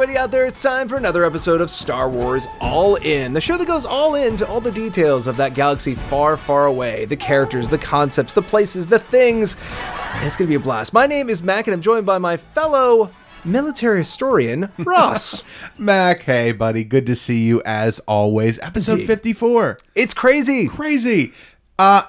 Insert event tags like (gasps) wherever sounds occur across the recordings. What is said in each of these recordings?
everybody out there. It's time for another episode of Star Wars All In, the show that goes all into all the details of that galaxy far, far away the characters, the concepts, the places, the things. And it's going to be a blast. My name is Mac, and I'm joined by my fellow military historian, Ross. (laughs) Mac, hey, buddy. Good to see you as always. Episode Indeed. 54. it's crazy. Crazy. Uh,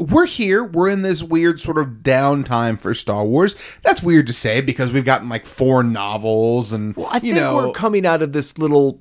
we're here. We're in this weird sort of downtime for Star Wars. That's weird to say because we've gotten like four novels and, I think you know, we're coming out of this little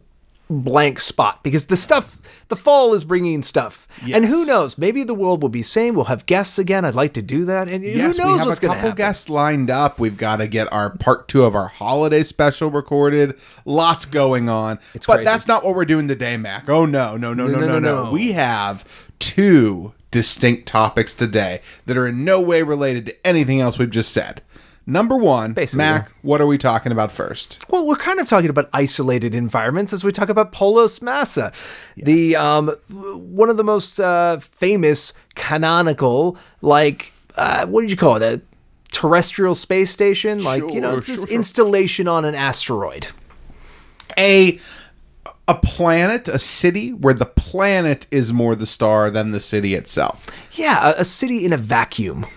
blank spot because the stuff, the fall is bringing stuff. And who knows? Maybe the world will be sane. We'll have guests again. I'd like to do that. And Yes, who knows we have a what's to couple guests lined up. We've got to get our part two of our holiday special recorded. Lots going on. It's but crazy. that's not what we're doing today, Mac. Oh no, no, no, no, no, no, no, no. no. We have two distinct topics today that are in no way related to anything else we've just said. Number one, Basically, Mac, what are we talking about first? Well, we're kind of talking about isolated environments as we talk about Polis Massa, the um, one of the most uh, famous canonical, like uh, what did you call it, a terrestrial space station? Like you know, Sure, this sure, sure. installation on an asteroid. A a planet, a city where the planet is more the star than the city itself. Yeah, a, a city in a vacuum.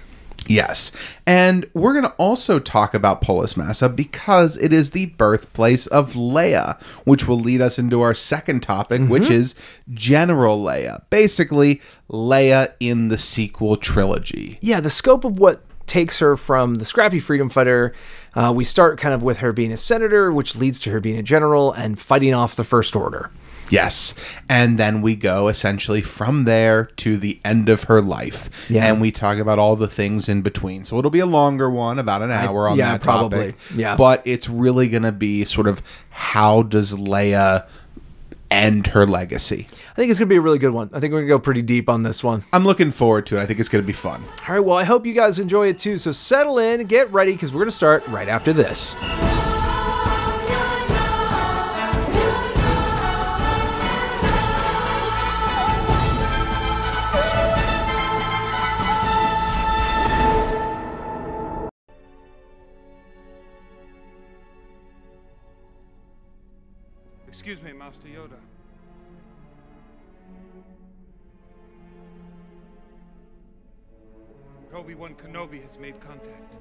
Yes. And we're going to also talk about Polis Massa because it is the birthplace of Leia, which will lead us into our second topic, mm-hmm. which is General Leia. Basically, Leia in the sequel trilogy. Yeah, the scope of what takes her from the scrappy freedom fighter. Uh, we start kind of with her being a senator, which leads to her being a general and fighting off the First Order. Yes. And then we go essentially from there to the end of her life. Yeah. And we talk about all the things in between. So it'll be a longer one, about an hour on yeah, that probably. topic. Yeah. But it's really going to be sort of how does Leia end her legacy? I think it's going to be a really good one. I think we're going to go pretty deep on this one. I'm looking forward to it. I think it's going to be fun. All right, well, I hope you guys enjoy it too. So settle in, get ready, because we're going to start right after this. Excuse me, Master Yoda. Obi-Wan Kenobi has made contact.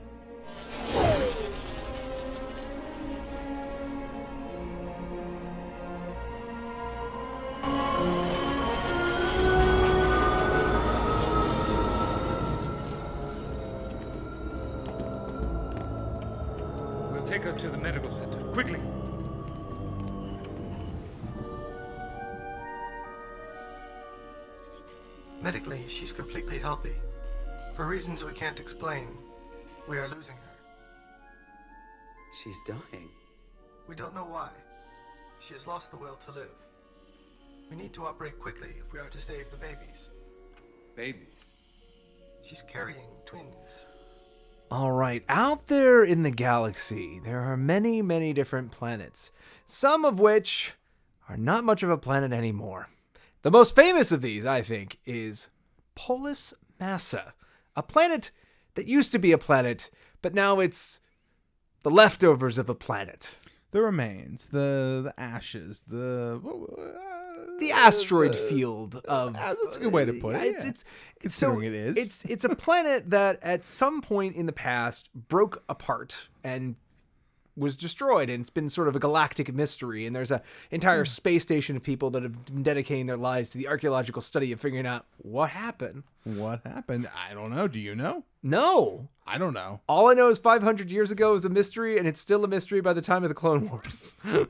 Medically, she's completely healthy. For reasons we can't explain, we are losing her. She's dying. We don't know why. She has lost the will to live. We need to operate quickly if we are to save the babies. Babies. She's carrying twins. All right, out there in the galaxy, there are many, many different planets, some of which are not much of a planet anymore. The most famous of these, I think, is Polis Massa, a planet that used to be a planet, but now it's the leftovers of a planet. The remains, the the ashes, the the asteroid field of Uh, that's a good way to put it, It's, yeah. it's, it's so it is. it's it's a planet that at some point in the past broke apart and was destroyed and it's been sort of a galactic mystery and there's a entire Hmm. space station of people that have been dedicating their lives to the archaeological study of figuring out what happened. what happened? I don't know. Do you know? No. I don't know. All I know is 500 years ago was a mystery and it's still a mystery by the time of the Clone Wars. (laughs)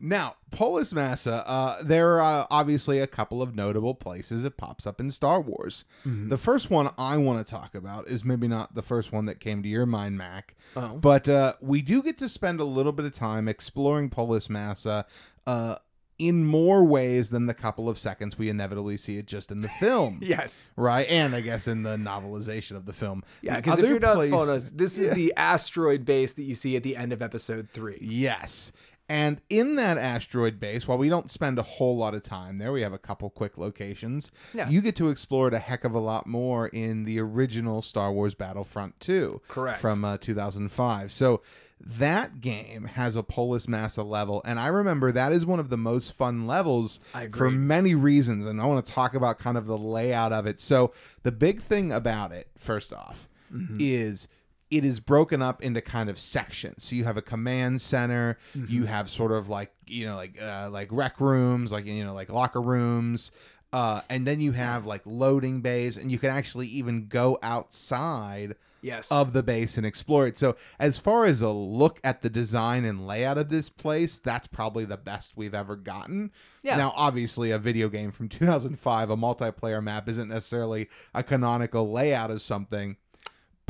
Now, Polis Massa, uh, there are uh, obviously a couple of notable places it pops up in Star Wars. The first one I want to talk about is maybe not the first one that came to your mind, Mac, Oh. but uh, we do get to spend a little bit of time exploring Polis Massa uh, in more ways than the couple of seconds we inevitably see it just in the film. (laughs) yes. Right, and I guess in the novelization of the film. Yeah, because if you're not place- us, this is (laughs) Yeah. the asteroid base that you see at the end of episode three. Yes. And in that asteroid base, while we don't spend a whole lot of time there, we have a couple quick locations. Yeah. You get to explore it a heck of a lot more in the original Star Wars Battlefront 2. Correct. From uh, 2005. So that game has a Polis Massa level, and I remember that is one of the most fun levels for many reasons, and I want to talk about kind of the layout of it. So the big thing about it, first off, Mm-hmm. is it is broken up into kind of sections. So you have a command center, Mm-hmm. you have sort of like you know like uh, like rec rooms, like you know like locker rooms. Uh, and then you have like loading bays, and you can actually even go outside Yes. of the base and explore it. So, as far as a look at the design and layout of this place, that's probably the best we've ever gotten. Yeah. Now, obviously, a video game from (laughs) 2005, a multiplayer map isn't necessarily a canonical layout of something,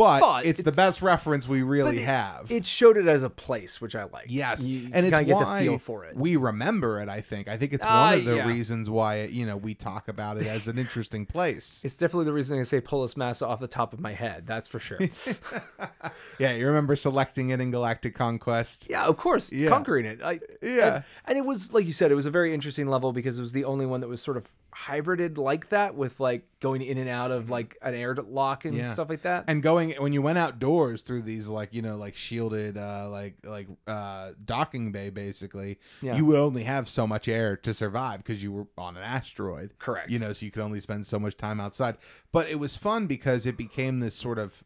but, But it's, the best reference we really it- have. It showed it as a place, which I like. Yes, you, you and it's kinda get why the feel for it. we remember it. I think. I think it's Ah, one of the yeah. reasons why you know we talk about it as an interesting (laughs) place. It's definitely the reason I say Polis Massa off the top of my head. That's for sure. (laughs) Yeah, you remember selecting it in Galactic Conquest? yeah, of course, Yeah. conquering it. I, Yeah. and, and it was like you said, it was a very interesting level because it was the only one that was sort of hybrided like that, with like going in and out of like an airlock and Yeah. stuff like that. and going when you went outdoors through these like you know like shielded uh like like uh docking bay basically Yeah. you would only have so much air to survive because you were on an asteroid Correct. you know so you could only spend so much time outside but it was fun because it became this sort of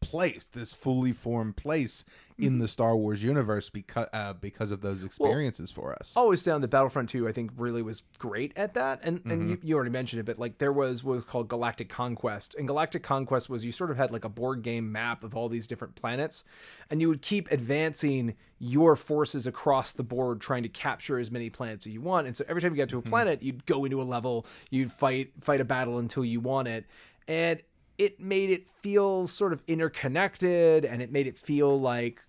place this fully formed place Mm-hmm. in the Star Wars universe because uh, because of those experiences for us always found that Battlefront 2 I think really was great at that and Mm-hmm. and you, you already mentioned it but like there was what was called Galactic Conquest and Galactic Conquest was you sort of had like a board game map of all these different planets and you would keep advancing your forces across the board trying to capture as many planets as you want and so every time you got to a planet you'd go into a level you'd fight fight a battle until you won it and it made it feel sort of interconnected and it made it feel like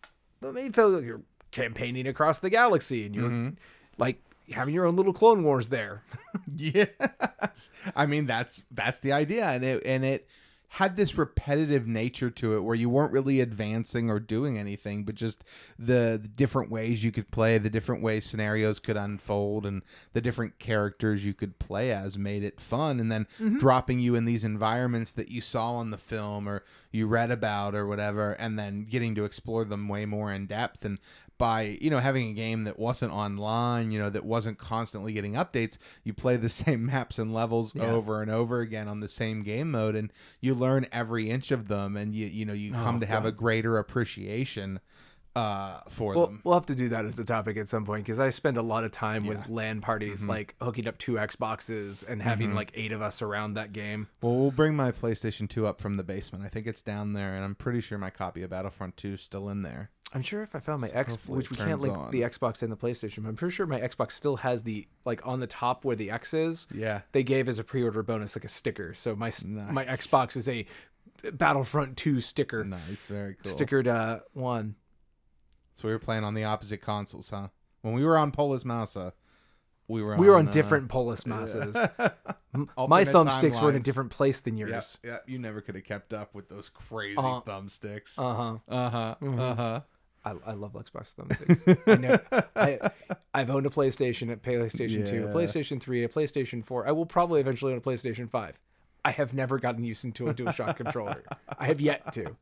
well, it feel like you're campaigning across the galaxy and you're mm-hmm. like having your own little clone wars there. (laughs) Yes. I mean that's that's the idea and it and it had this repetitive nature to it where you weren't really advancing or doing anything but just the, the different ways you could play the different ways scenarios could unfold and the different characters you could play as made it fun. And then mm-hmm. dropping you in these environments that you saw on the film or you read about or whatever and then getting to explore them way more in depth. And by you know having a game that wasn't online you know that wasn't constantly getting updates you play the (laughs) same maps and levels over and over again on the same game mode and you learn every inch of them and you you know you come to have a greater appreciation uh for well them. we'll have to do that as a topic at some point because i spend a lot of time with LAN parties Mm-hmm. like hooking up two xboxes and having like eight of us around that game. Well we'll bring my playstation 2 up from the basement. I think it's down there and i'm pretty sure my copy of battlefront 2 is still in there i'm sure if i found my x which we can't link on. the xbox and the playstation but i'm pretty sure my xbox still has the like on the top where the x is Yeah. they gave as a pre-order bonus like a sticker so my s my xbox is a battlefront 2 sticker nice very cool stickered uh one so we were playing on the opposite consoles huh when we were on polis massa we were we were on uh, different (laughs) polis masses my alternate thumbsticks were in a different place than yours yeah, you never could have kept up with those crazy Uh-huh. thumbsticks. uh-huh Uh huh. Uh huh. I, I love Xbox thumbsticks. (laughs) I know. I, I've owned a PlayStation, a PlayStation 2, a Yeah. PlayStation 3, a PlayStation 4. I will probably eventually own a PlayStation 5. I have never gotten used into a DualShock controller. I have yet to.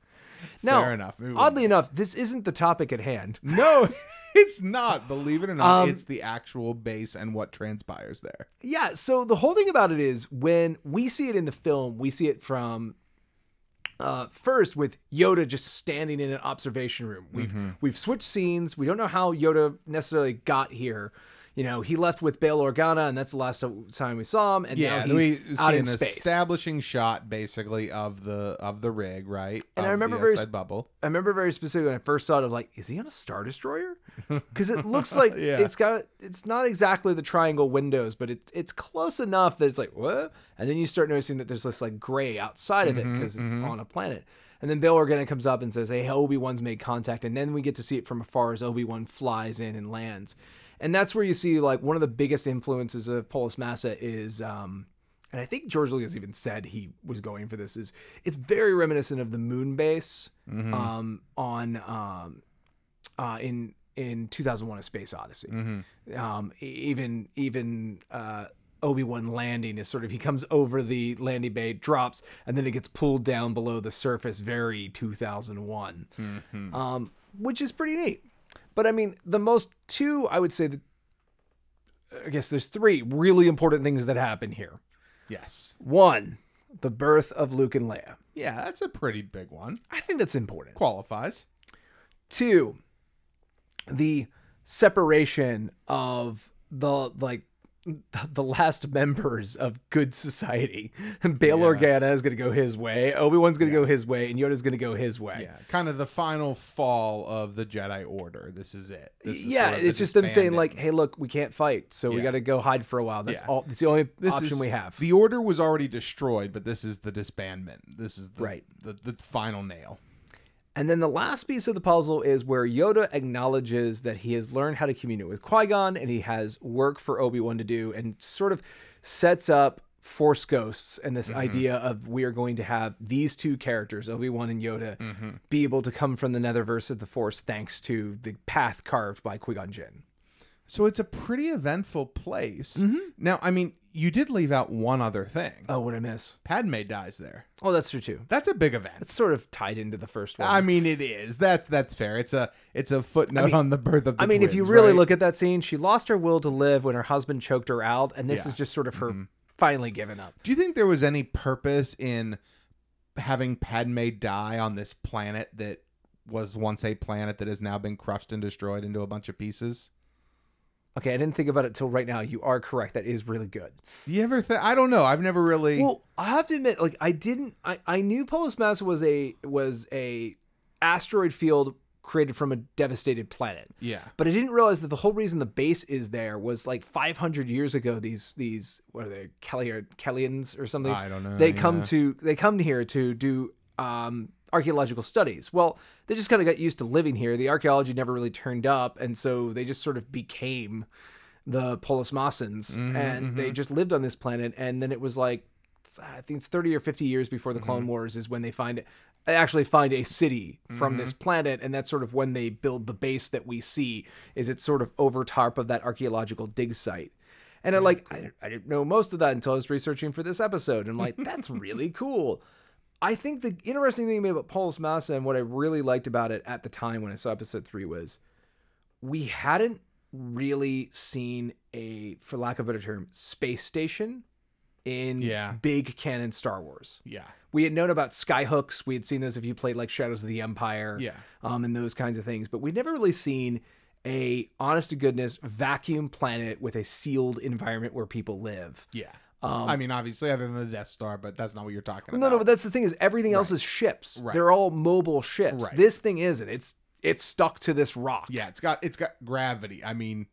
Now, Fair enough. Move oddly enough, this isn't the topic at hand. (laughs) No, it's not. Believe it or not, Um, it's the actual base and what transpires there. Yeah, so the whole thing about it is when we see it in the film, we see it from uh, first with Yoda just standing in an observation room. We've Mm-hmm. we've switched scenes. We don't know how Yoda necessarily got here. You know, he left with Bail Organa, and that's the last time we saw him. And Yeah, now we he's see out in an space. establishing shot basically of the of the rig, right? And I remember very bubble. I remember very specifically when I first saw it, of like, is he on a star destroyer? (laughs) Because it looks like Yeah. it's got it's not exactly the triangle windows, but it's it's close enough that it's like what? And then you start noticing that there's this like gray outside of it Mm-hmm, because it's on a planet. And then Bail Organa comes up and says, "Hey, Obi Wan's made contact," and then we get to see it from afar as Obi Wan flies in and lands. And that's where you see like one of the biggest influences of Polis Massa is. um and I think George Lucas even said he was going for this. Is it's very reminiscent of the moon base Mm-hmm. um, on um, uh, in in 2001: A Space Odyssey. Mm-hmm. Um, even even uh, Obi Wan landing is sort of he comes over the landing bay, drops, and then it gets pulled down below the surface. Very 2001. Mm-hmm. Um, which is pretty neat. But I mean, the most two, I would say that, I guess there's three really important things that happen here. Yes. One, the birth of Luke and Leia. Yeah, that's a pretty big one. I think that's important. Qualifies. Two, the separation of the like (laughs) the last members of good society. (laughs) Bail Organa is going to go his way. Obi Wan's going to go his way, and Yoda's going to go his way. Yeah, kind of the final fall of the Jedi Order. This is it. This is yeah, sort of it's just them saying like, "Hey, look, we can't fight, so we got to go hide for a while." That's Yeah. all. That's the only This option is- we have. The Order was already destroyed, but this is the disbandment. This is the, Right. the, the final nail. And then the last piece of the puzzle is where Yoda acknowledges that he has learned how to communicate with Qui Gon and he has work for Obi Wan to do, and sort of sets up Force Ghosts and this mm-hmm. idea of we are going to have these two characters, Obi Wan and Yoda, mm-hmm. be able to come from the Netherverse of the Force thanks to the path carved by Qui Gon Jinn. So it's a pretty eventful place. Now, I mean, you did leave out one other thing. Oh, what I miss? Padme dies there. Oh, that's true too. That's a big event. It's sort of tied into the first one. I mean, it is. That's that's fair. It's a it's a footnote on the birth of. the I mean, if you really right? look at that scene, she lost her will to live when her husband choked her out, and this Yeah. Mm-hmm. is just sort of her finally giving up. Do you think there was any purpose in having Padme die on this planet that was once a planet that has now been crushed and destroyed into a bunch of pieces? Okay, I didn't think about it till right now. You are correct. That is really good. You ever think? I don't know. I've never really. Well, I have to admit, like I didn't. I I knew Polis Massa was a was a asteroid field created from a devastated planet. yeah. But I didn't realize that the whole reason the base is there was like 500 years ago. These these what are they Kelly Kellians or something? I don't know, They come yeah. to they come here to do um, archaeological studies. Well, they just kind of got used to living here. The archaeology never really turned up, and so they just sort of became the Polis Massans, Mm-hmm, and they just lived on this planet. And then it was like I think it's 30 or 50 years before the Mm-hmm. Clone Wars is when they find actually find a city from Mm-hmm. this planet and that's sort of when they build the base that we see is it sort of over top of that archaeological dig site. And I like I, I didn't know most of that until I was researching for this episode. And I'm like, that's really cool. I think the interesting thing about Polis Massa and what I really liked about it at the time when I saw episode three was we hadn't really seen a, for lack of a better term, space station in Yeah. big canon Star Wars. Yeah. We had known about skyhooks. We had seen those if you played like Shadows of the Empire, Yeah. um, and those kinds of things. But we'd never really seen a honest to goodness vacuum planet with a sealed environment where people live. Yeah. I mean, obviously, other than the Death Star, but that's not what you're talking Um, No, about. no, but that's the thing is everything else is ships. Right. They're all mobile ships. Right. This thing isn't. It's it's stuck to this rock. yeah, it's got it's got gravity. I mean,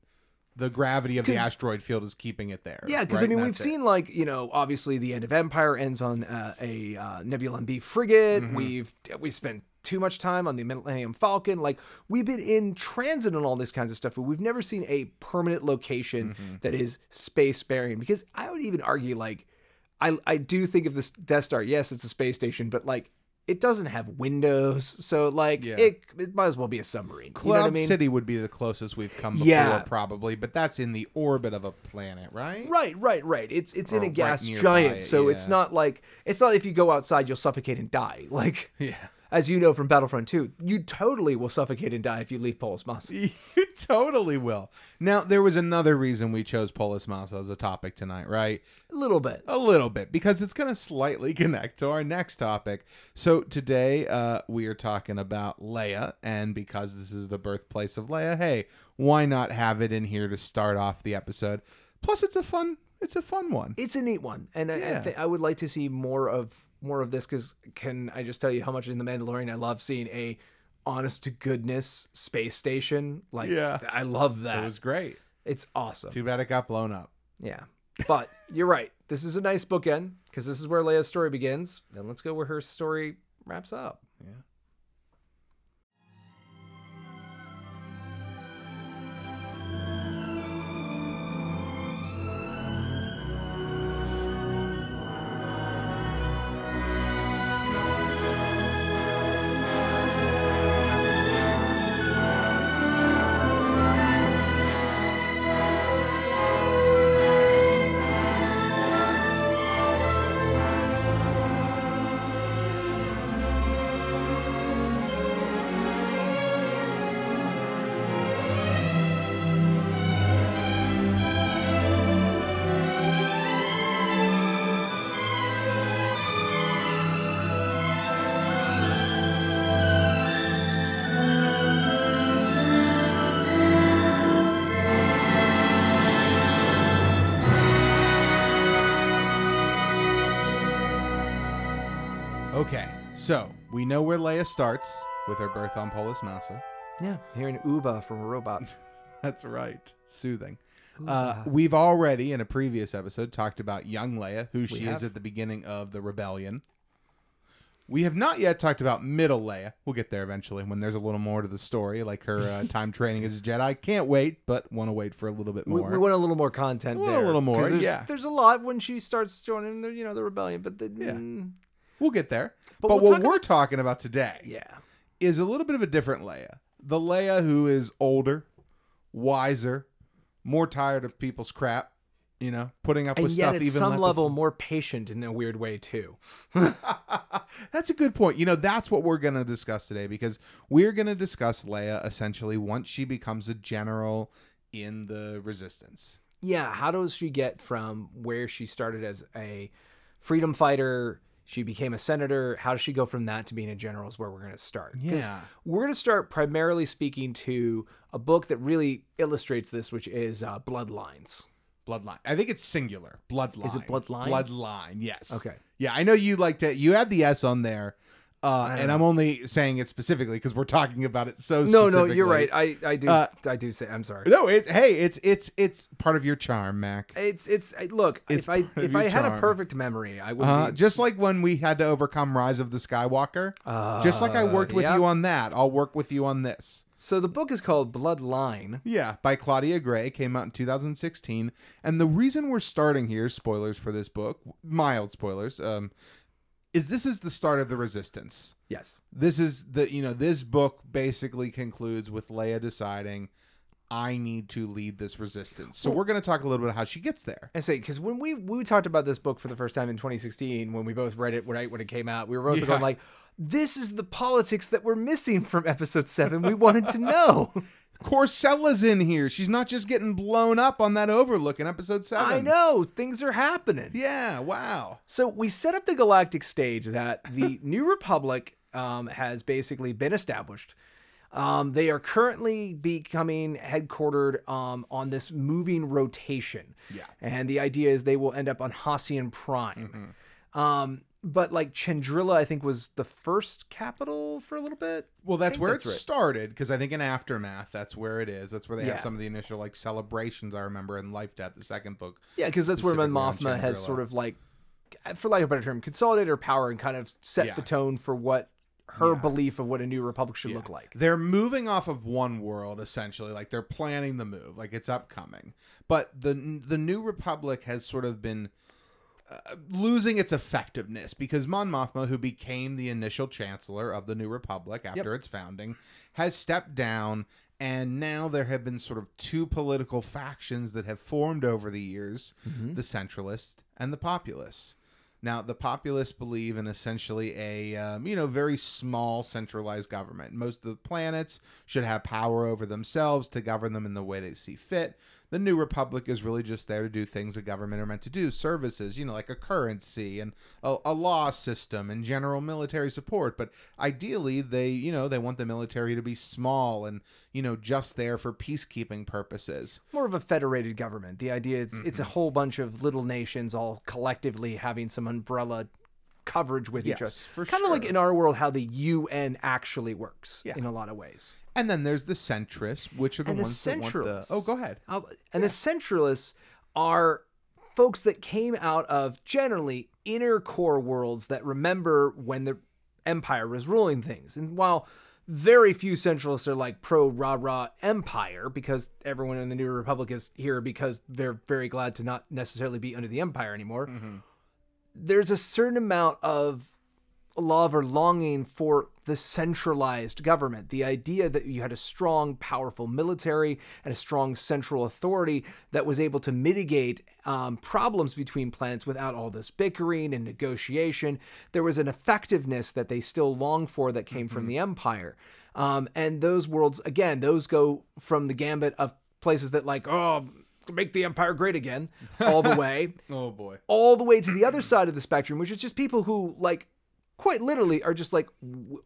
the gravity of the asteroid field is keeping it there. Yeah, because right? I mean, we've it. seen like you know, obviously the end of Empire ends on uh, a uh, Nebulon-B frigate. Mm-hmm. We've we spent too much time on the Millennium Falcon. Like we've been in transit and all this kinds of stuff, but we've never seen a permanent location Mm-hmm. that is space sparing. Because I would even argue like, I I do think of this Death Star. Yes, it's a space station, but like. It doesn't have windows, so like Yeah. it, it might as well be a submarine. Cloud you know what I mean? City would be the closest we've come before, Yeah. probably, but that's in the orbit of a planet, right? Right, right, right. It's it's in a gas nearby giant, it, so it's not like it's not if you go outside you'll suffocate and die. (laughs) Like Yeah. As you know from Battlefront 2, you totally will suffocate and die if you leave Polis Massa. (laughs) You totally will. Now, there was another reason we chose Polis Massa as a topic tonight, right? A little bit. A little bit, because it's going to slightly (laughs) connect to our next topic. So, today uh, we are talking about Leia, and because this is the birthplace of Leia, hey, why not have it in here to start off the episode? Plus, it's a fun. It's a fun one. It's a neat one, and I, I, th- I would like to see more of more of this because can I just tell you how much in the Mandalorian I love seeing a honest to goodness space station. Like, Yeah. I love that. It was great. it's awesome. Too bad it got blown up. Yeah. But (laughs) you're right. This is a nice bookend because this is where Leia's story begins. Then let's go where her story wraps up. Yeah. We know where Leia starts with her birth on Polis Massa. Yeah, hearing Uba from a robot. (laughs) That's right. Soothing. Uh, we've already, in a previous episode, talked about young Leia, who she have. is at the beginning of the rebellion. We have not yet talked about middle Leia. We'll get there eventually when there's a little more to the story, like her uh, (laughs) time training as a Jedi. Can't wait, but want to wait for a little bit more. we want a little more content We want a little more, There's, yeah. There's a lot when she starts joining the you know the rebellion, but the mm, We'll get there. But But, we'll what we're about s- talking about today yeah. is a little bit of a different Leia. The Leia who is older, wiser, more tired of people's crap, you know, putting up And with yet, stuff at even some like level, more patient in a weird way too. (laughs) That's a good point. You know, that's what we're going to discuss today because we're going to discuss Leia essentially once she becomes a general in the resistance. Yeah, how does she get from where she started as a freedom fighter? She became a senator. How does she go from that to being a general? Is where we're going to start. Yeah. we're going to start primarily speaking to a book that really illustrates this, which is uh, Bloodlines. Bloodline. I think it's singular. Bloodline. Is it bloodline? Bloodline. Yes. Okay. Yeah, I know you like to. You had the S on there, uh, and I'm only saying it specifically because we're talking about it so. No, no, you're right. I, I do, Uh, I do say. I'm sorry. No, it. Hey, it's it's it's part of your charm, Mac. It's, it's. Look, It's if I, if I your had a perfect memory, I would. Uh, be, just like when we had to overcome Rise of the Skywalker. just like I worked with Uh, yeah. you on that, I'll work with you on this. so the book is called Bloodline. Yeah, by Claudia Gray, came out in 2016. And the reason we're starting here, spoilers for this book, mild spoilers, um, is this is the start of the resistance. Yes. This is the you know this book basically concludes with Leia deciding I need to lead this resistance. So we're going to talk a little bit about how she gets there. I say because when we we talked about this book for the first time in 2016, when we both read it right when it came out, we were both Yeah. going like, "This is the politics that we're missing from Episode Seven. We wanted to know." (laughs) Korr Sella's in here. She's not just getting blown up on that overlook in episode 7. I know things are happening. Yeah, wow. So we set up the galactic stage that the (laughs) New Republic um, has basically been established. Um, they are currently becoming headquartered um, on this moving rotation. Yeah. And the idea is they will end up on Hosnian Prime. Um, but like Chandrila, I think, was the first capital for a little bit. Well, that's where that's it right. started because I think in Aftermath, that's where it is. That's where they Yeah. have some of the initial like celebrations I remember in Life Debt, the second book. Yeah, because that's where Mothma has sort of like, for lack of a better term, consolidated her power and kind of set Yeah. the tone for what her Yeah. belief of what a new republic should look like. They're moving off of one world essentially, like they're planning the move, like it's upcoming. But the the New Republic has sort of been losing its effectiveness because Mon Mothma, who became the initial chancellor of the New Republic after its founding, has stepped down. And now there have been sort of two political factions that have formed over the years the centralists and the populists. Now, the populists believe in essentially a um, you know very small centralized government. Most of the planets should have power over themselves to govern them in the way they see fit. The New Republic is really just there to do things a government are meant to do, services, you know, like a currency and a, a law system and general military support. But ideally, they you know they want the military to be small and you know just there for peacekeeping purposes. more of a federated government. The idea is it's Mm-hmm. a whole bunch of little nations all collectively having some umbrella coverage with each other. Yes, for kind of like in our world how the UN actually works Yeah. in a lot of ways. And then there's the centrists, which are the And the ones that want the. Oh, go ahead. I'll- and the centralists are folks that came out of generally inner core worlds that remember when the empire was ruling things. And while very few centralists are like pro rah rah empire because everyone in the New Republic is here because they're very glad to not necessarily be under the empire anymore. Mm-hmm. There's a certain amount of love or longing for the centralized government. The idea that you had a strong, powerful military and a strong central authority that was able to mitigate um, problems between planets without all this bickering and negotiation. There was an effectiveness that they still long for that came from the Empire. Um, and those worlds, again, those go from the gambit of places that, like, oh, make the Empire great again, all the (laughs) way Oh boy. all the way to the other side of the spectrum, which is just people who, like, quite literally are just like, w-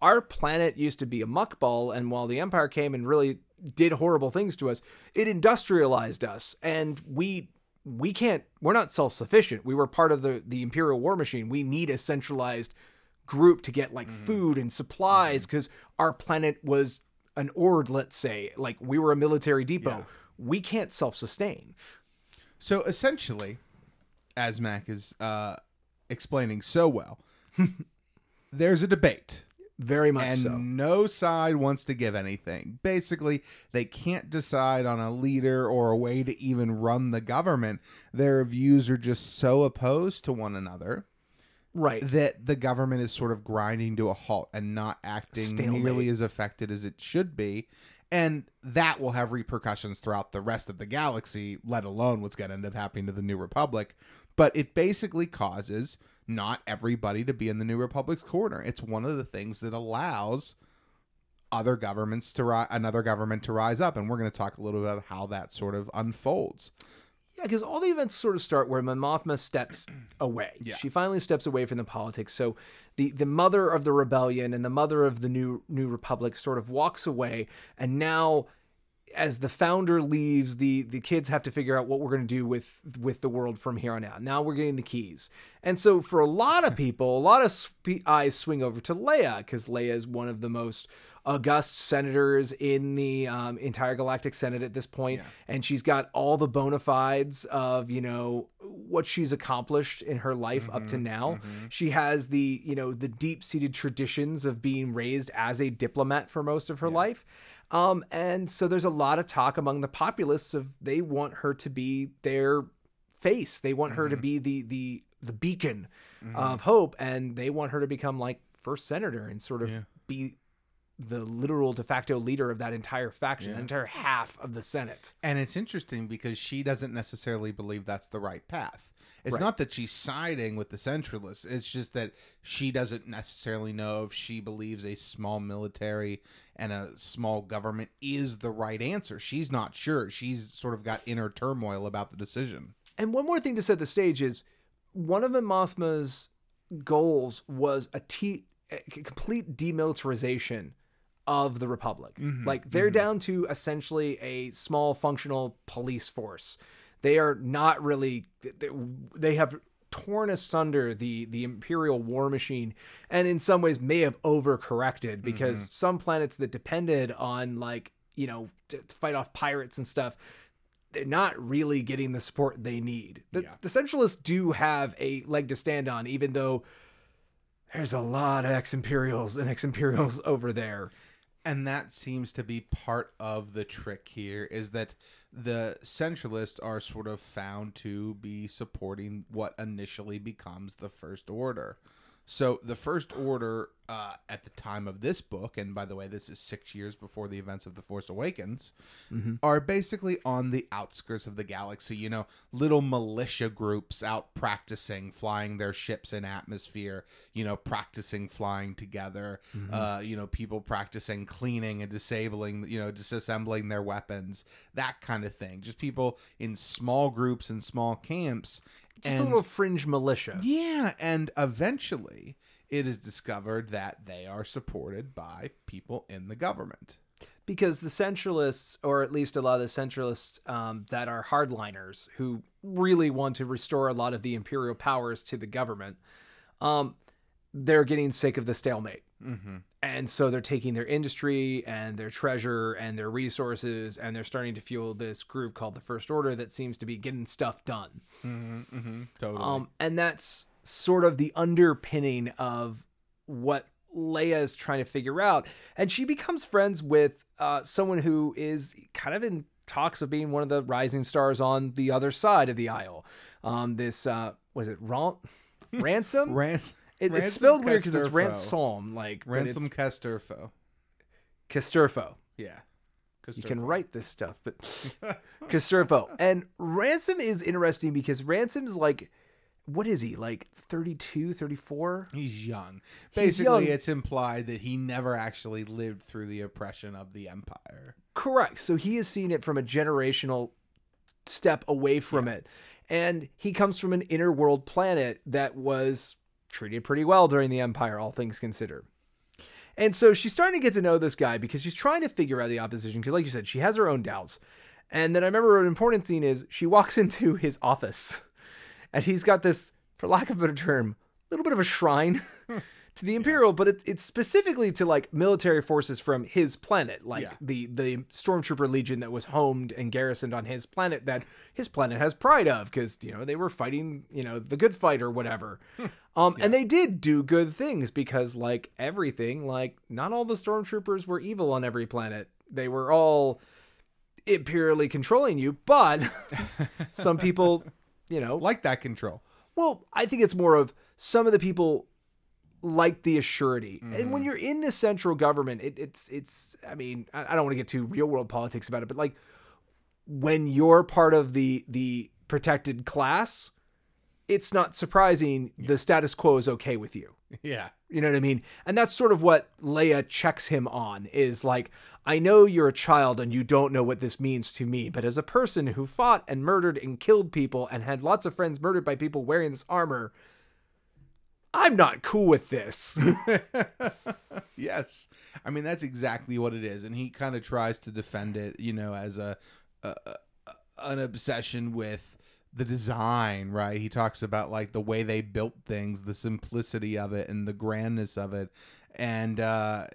our planet used to be a muckball, and while the Empire came and really did horrible things to us, it industrialized us, and we we can't we're not self-sufficient. We were part of the the imperial war machine. We need a centralized group to get like food and supplies because our planet was an ord, let's say, like we were a military depot. We can't self sustain. So essentially, as Mac is uh, explaining so well, (laughs) there's a debate. Very much and so. no side wants to give anything. Basically, they can't decide on a leader or a way to even run the government. Their views are just so opposed to one another Right. that the government is sort of grinding to a halt and not acting Stalemate. nearly as affected as it should be. And that will have repercussions throughout the rest of the galaxy, let alone what's going to end up happening to the New Republic. But it basically causes not everybody to be in the New Republic's corner. It's one of the things that allows other governments to ri- another government to rise up, and we're going to talk a little bit about how that sort of unfolds. Yeah, because all the events sort of start where Mon Mothma steps (clears throat) away. Yeah. She finally steps away from the politics. So the the mother of the rebellion and the mother of the new new republic sort of walks away, and now as the founder leaves, the the kids have to figure out what we're going to do with with the world from here on out. Now we're getting the keys, and so for a lot of people, a lot of spe- eyes swing over to Leia because Leia is one of the most august senators in the um, entire Galactic Senate at this point, and she's got all the bona fides of you know what she's accomplished in her life up to now. She has the you know the deep seated traditions of being raised as a diplomat for most of her life. Um, and so there's a lot of talk among the populace of they want her to be their face. They want her to be the the the beacon of hope, and they want her to become like first senator and sort of be the literal de facto leader of that entire faction, that entire half of the Senate. And it's interesting because she doesn't necessarily believe that's the right path. It's not that she's siding with the centralists. It's just that she doesn't necessarily know if she believes a small military and a small government is the right answer. She's not sure. She's sort of got inner turmoil about the decision. And one more thing to set the stage is one of Mothma's goals was a, t- a complete demilitarization of the Republic. Mm-hmm. Like they're mm-hmm. down to essentially a small functional police force. They are not really. They, they have torn asunder the the imperial war machine and in some ways may have overcorrected because mm-hmm. some planets that depended on like you know to, fight off pirates and stuff they're not really getting the support they need. The, the Centralists do have a leg to stand on, even though there's a lot of ex Imperials and ex Imperials (laughs) over there. and that seems to be part of the trick here is that the centralists are sort of found to be supporting what initially becomes the first order so the first order uh, at the time of this book and by the way this is six years before the events of the force awakens are basically on the outskirts of the galaxy you know little militia groups out practicing flying their ships in atmosphere you know practicing flying together uh, you know people practicing cleaning and disabling you know disassembling their weapons that kind of thing. Just people in small groups and small camps Just a little fringe militia. yeah, and eventually it is discovered that they are supported by people in the government. because the centralists, or at least a lot of the centralists um, that are hardliners who really want to restore a lot of the imperial powers to the government, um, they're getting sick of the stalemate. Mm-hmm. And so they're taking their industry and their treasure and their resources, and they're starting to fuel this group called the First Order that seems to be getting stuff done. Totally. Um, and that's sort of the underpinning of what Leia is trying to figure out. And she becomes friends with uh, someone who is kind of in talks of being one of the rising stars on the other side of the aisle. Um, this, uh, was it Ron- (laughs) Ransom? Rans- It, it's spelled weird because it's ransom, like Ransom It's Casterfo. Casterfo. Yeah. You can write this stuff, but (laughs) Casterfo. And Ransom is interesting because Ransom's like, what is he, like 32, 34? He's young. He's Basically, young. it's implied that he never actually lived through the oppression of the empire. Correct. So he has seen it from a generational step away from it. And he comes from an inner world planet that was treated pretty well during the Empire, all things considered. And so she's starting to get to know this guy because she's trying to figure out the opposition. Because, like you said, she has her own doubts. And then I remember an important scene is she walks (laughs) into his office and he's got this, for lack of a better term, little bit of a shrine (laughs) to the Imperial, but it's it's specifically to like military forces from his planet, like Yeah. the the Stormtrooper Legion that was homed and garrisoned on his planet that his planet has pride of because you know they were fighting you know the good fight or whatever. (laughs) Um, and they did do good things because like everything, like not all the Stormtroopers were evil on every planet. They were all imperially controlling you, but (laughs) some people, you know, Like that control. well, I think it's more of some of the people like the assurity, and when mm-hmm. you're in the central government, it, it's it's. I mean, I, I don't want to get too real world politics about it, but like when you're part of the the protected class, it's not surprising the status quo is okay with you. (laughs) Yeah. You know what I mean? And that's sort of what Leia checks him on is like, I know you're a child and you don't know what this means to me, but as a person who fought and murdered and killed people and had lots of friends murdered by people wearing this armor, I'm not cool with this. (laughs) Yes, I mean that's exactly what it is, and he kind of tries to defend it, you know, as a, a, a an obsession with the design, right? He talks about like the way they built things, the simplicity of it, and the grandness of it, and uh,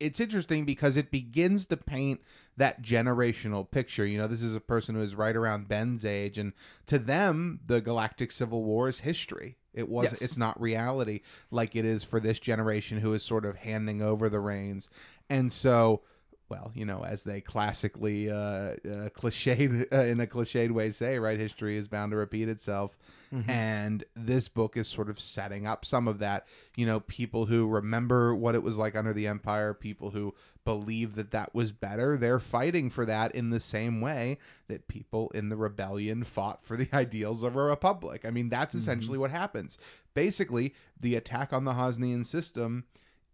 it's interesting because it begins to paint that generational picture. You know, this is a person who is right around Ben's age, and to them, the Galactic Civil War is history. It was. Yes. It's not reality like it is for this generation who is sort of handing over the reins, and so. Well, you know, as they classically, uh, uh, cliched (laughs) uh, in a cliched way say, right? History is bound to repeat itself, and this book is sort of setting up some of that. You know, people who remember what it was like under the Empire, people who believe that that was better, they're fighting for that in the same way that people in the rebellion fought for the (laughs) ideals of a republic. I mean, that's mm-hmm. essentially what happens. Basically, the attack on the Hosnian system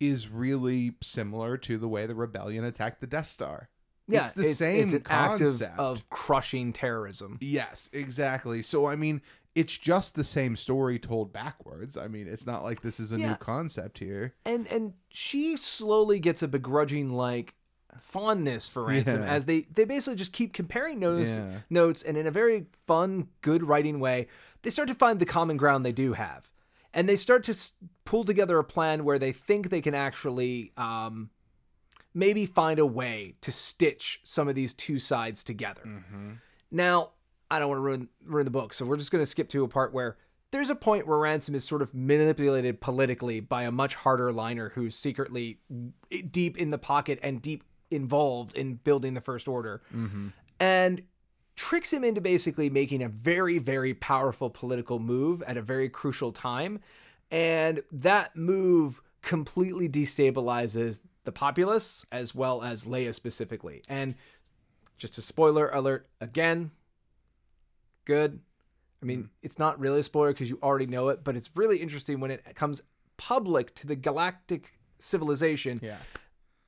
is really similar to the way the rebellion attacked the Death Star. yeah, it's the same it's an act of, concept. of crushing terrorism. Yes, exactly. So I mean, it's just the same story told backwards. I mean, it's not like this is a Yeah. new concept here. and and she slowly gets a begrudging like fondness for ransom Yeah. as they they basically just keep comparing notes Yeah. notes and in a very fun good writing way they start to find the common ground they do have and they start to s- pull together a plan where they think they can actually um maybe find a way to stitch some of these two sides together now, I don't want to ruin ruin the book, so we're just going to skip to a part where there's a point where Ransom is sort of manipulated politically by a much harder liner who's secretly deep in the pocket and deep involved in building the First Order, mm-hmm. and tricks him into basically making a very, very powerful political move at a very crucial time. And that move completely destabilizes the populace as well as Leia specifically. And just a spoiler alert again. Good. I mean, mm-hmm. it's not really a spoiler because you already know it, but it's really interesting when it comes public to the galactic civilization Yeah.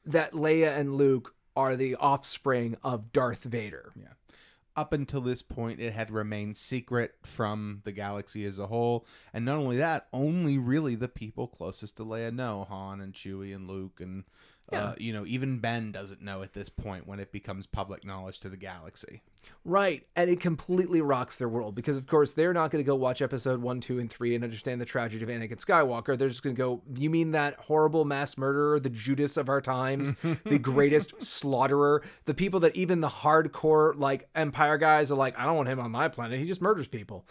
that Leia and Luke are the offspring of Darth Vader. Yeah. Up until this point, it had remained secret from the galaxy as a whole, and not only that, only really the people closest to Leia know Han and Chewie and Luke, and uh, you know even Ben doesn't know at this point when it becomes public knowledge to the galaxy. Right. And it completely rocks their world because, of course, they're not going to go watch episode one, two, and three and understand the tragedy of Anakin Skywalker. They're just going to go, You mean that horrible mass murderer, the Judas of our times, the (laughs) greatest slaughterer, the people that even the hardcore, like, Empire guys are like, I don't want him on my planet. He just murders people.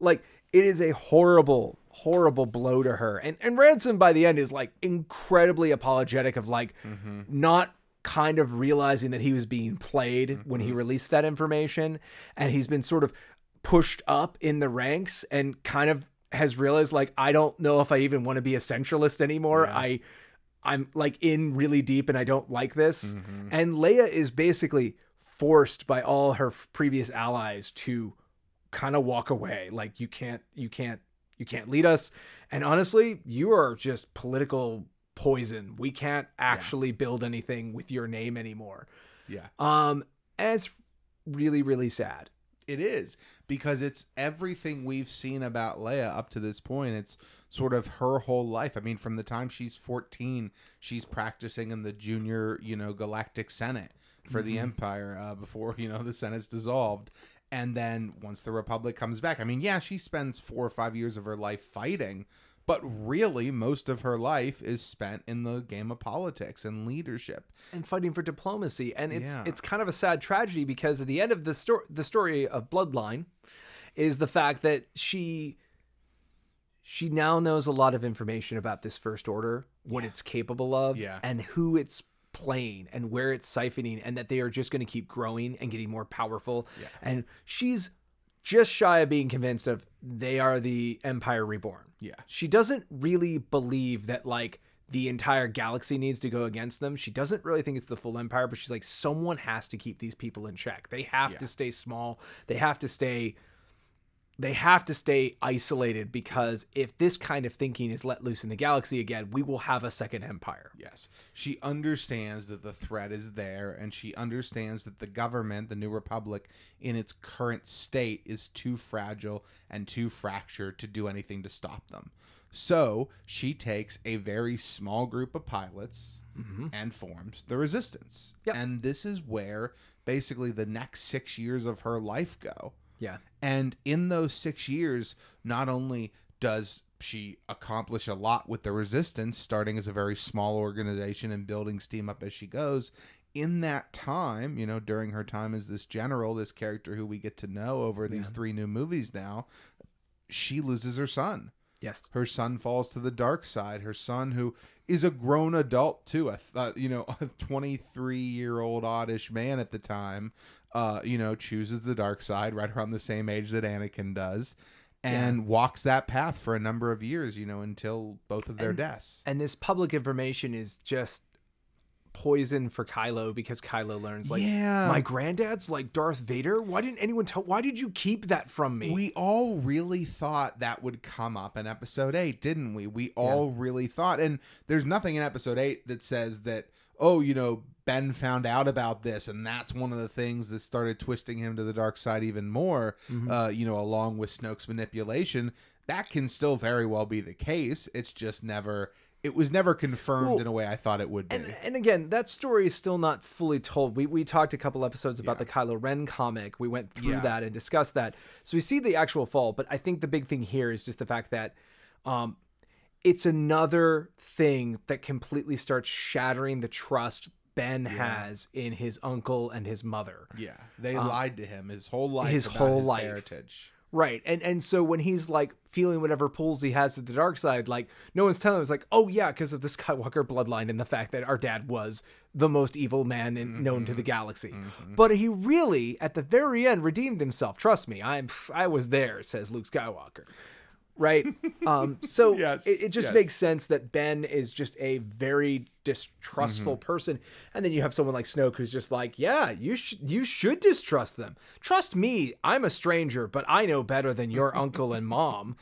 Like, it is a horrible, horrible blow to her. And, and Ransom, by the end, is like incredibly apologetic of like mm-hmm. not kind of realizing that he was being played when he mm-hmm. released that information and he's been sort of pushed up in the ranks and kind of has realized like I don't know if I even want to be a centralist anymore. I I'm like in really deep and I don't like this. Mm-hmm. And Leia is basically forced by all her f- previous allies to kind of walk away. Like you can't you can't you can't lead us. And honestly, you are just political poison. We can't actually build anything with your name anymore. Yeah. Um and it's really really sad. It is because it's everything we've seen about Leia up to this point. It's sort of her whole life. I mean, from the time she's 14, she's practicing in the junior, you know, galactic senate for the empire uh, before, you know, the senate's dissolved. And then once the republic comes back, I mean, yeah, she spends 4 or 5 years of her life fighting, But really, most of her life is spent in the game of politics and leadership. and fighting for diplomacy and it's Yeah. it's kind of a sad tragedy because at the end of the story the story of bloodline is the fact that she she now knows a lot of information about this first order what it's capable of Yeah. and who it's playing and where it's siphoning and that they are just going to keep growing and getting more powerful and she's just shy of being convinced of they are the empire reborn Yeah. she doesn't really believe that like the entire galaxy needs to go against them. She doesn't really think it's the full empire, but she's like someone has to keep these people in check. They have to stay small. They have to stay they have to stay isolated because if this kind of thinking is let loose in the galaxy again, we will have a second empire. Yes. She understands that the threat is there, and she understands that the government, the New Republic, in its current state, is too fragile and too fractured to do anything to stop them. So she takes a very small group of pilots mm-hmm. and forms the resistance. Yep. And this is where basically the next six years of her life go. Yeah. And in those six years, not only does she accomplish a lot with the resistance, starting as a very small organization and building steam up as she goes, in that time, you know, during her time as this general, this character who we get to know over these three new movies now, she loses her son. Yes. Her son falls to the dark side. Her son, who is a grown adult too, a th- uh, you know, (laughs) a 23 year old oddish man at the time, uh, you know, chooses the dark side right around the same age that Anakin does, and walks that path for a number of years, you know, until both of their deaths. And this public information is just poison for Kylo because Kylo learns like Yeah. my granddad's like Darth Vader. Why didn't anyone tell why did you keep that from me? We all really thought that would come up in episode 8, didn't we? We all really thought and there's nothing in episode 8 that says that oh, you know, Ben found out about this and that's one of the things that started twisting him to the dark side even more, uh, you know, along with Snoke's manipulation. That can still very well be the case. It's just never it was never confirmed Well, in a way I thought it would be. And, and again, that story is still not fully told. We, we talked a couple episodes about the Kylo Ren comic. We went through Yeah. that and discussed that. So we see the actual fall, but I think the big thing here is just the fact that um, it's another thing that completely starts shattering the trust Ben has in his uncle and his mother. yeah, they um, lied to him his whole life his whole his life. heritage. Right. And and so when he's like feeling whatever pulls he has to the dark side, like no one's telling him it's like, oh yeah, because of the (laughs) Skywalker bloodline and the fact that our dad was the most evil man in, mm-hmm. known to the galaxy. Mm-hmm. But he really, at the very end, redeemed himself. Trust me, I'm I was there, says Luke Skywalker. Right. (laughs) Um, so Yes, it, it just yes. makes sense that Ben is just a very distrustful Mm-hmm. person, and then you have someone like Snoke who's just like, yeah, you sh- you should distrust them. Trust me, I'm a stranger, but I know better than your (laughs) uncle and mom.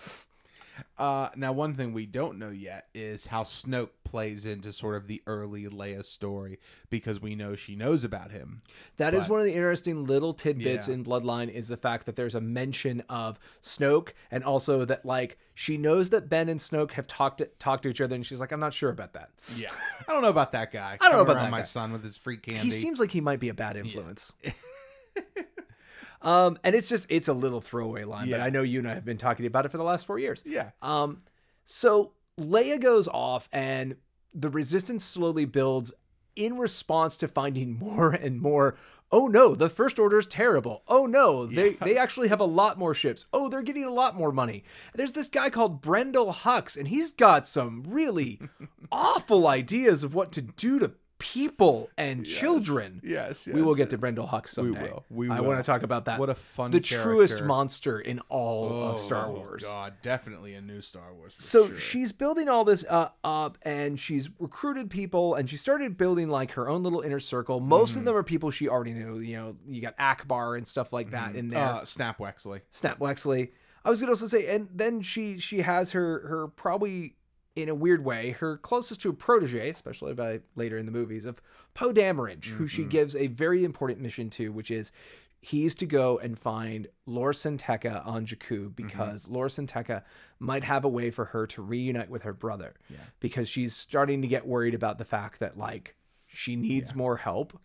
Uh, now, one thing we don't know yet is how Snoke plays into sort of the early Leia story because we know she knows about him. That is But- one of the interesting little tidbits Yeah. in Bloodline is the fact that there's a mention of Snoke and also that like she knows that Ben and Snoke have talked talked to each other and she's like I'm not sure about that. Yeah, I don't know about that guy. (laughs) I don't know about that my guy. son with his free candy. He seems like he might be a bad influence. (laughs) um and it's just it's a little throwaway line, but I know you and I have been talking about it for the last 4 years. yeah, Um, so Leia goes off, and the resistance slowly builds in response to finding (laughs) more and more. Oh no, the First Order is terrible. Oh no, they they actually have a lot more ships. Oh, they're getting a lot more money. There's this guy called Brendol Hux, and he's got some really (laughs) awful ideas of what to do to people and children. yes, we will yes, get to Brendol Hux someday. We will, we I want to talk about that. What a fun the truest monster in all Oh, of Star Wars. Oh god, definitely a new Star Wars. So sure. she's building all this uh, up, and she's recruited people, and she started building like her own little inner circle. Most Mm-hmm. of them are people she already knew. You know, you got Ackbar and stuff like that in there. uh, Snap Wexley. Snap Wexley. I was gonna also say, and then she she has her her probably in a weird way her closest to a protege, especially by later in the movies of Poe Dameron, who she mm-hmm. gives a very important mission to, which is he's to go and find Lor San Tekka on Jakku mm-hmm. because Lor San Tekka might have a way for her to reunite with her brother. Because she's starting to get worried about the fact that like she needs more help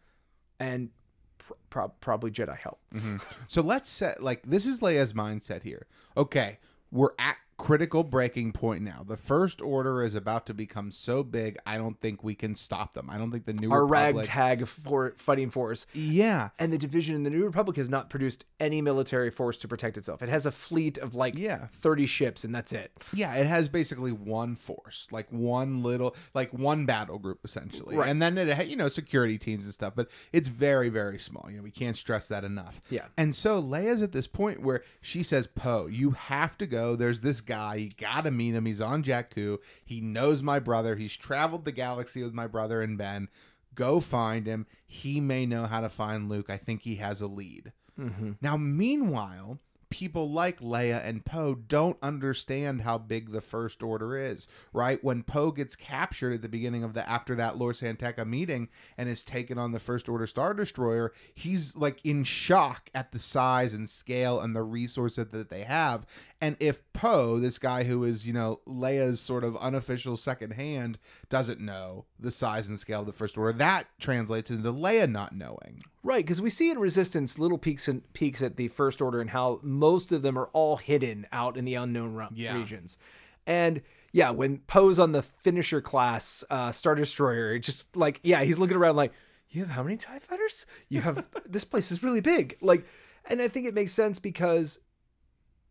and pr- prob probably Jedi help. Mm-hmm. (laughs) So let's set like this is Leia's mindset here. Okay, we're at critical breaking point now. The First Order is about to become so big, I don't think we can stop them. I don't think the New Our Republic. ragtag for fighting force. Yeah. And the division in the New Republic has not produced any military force to protect itself. It has a fleet of like Yeah. 30 ships, and that's it. Yeah, it has basically one force, like one little, like one battle group essentially, Right. and then it, ha- you know, security teams and stuff. But it's very, very small. You know, we can't stress that enough. Yeah. And so Leia's at this point where she says, "Poe, you have to go. There's this guy. You gotta meet him. He's on Jakku. He knows my brother. He's traveled the galaxy with my brother and Ben. Go find him. He may know how to find Luke. I think he has a lead." Mm-hmm. Now, meanwhile, people like Leia and Poe don't understand how big the First Order is, right? When Poe gets captured at the beginning of the after that Lor San Tekka meeting and is taken on the First Order Star Destroyer, he's like in shock at the size and scale and the resources that they have. And if Poe, this guy who is, you know, Leia's sort of unofficial second hand, doesn't know the size and scale of the First Order, that translates into Leia not knowing. Right, because we see in Resistance little peaks and peaks at the First Order and how most of them are all hidden out in the unknown re- Yeah. regions. And yeah, when Poe's on the finisher class uh, Star Destroyer, just like yeah, he's looking around like, you have how many Tie Fighters? You have (laughs) this place is really big. Like, and I think it makes sense because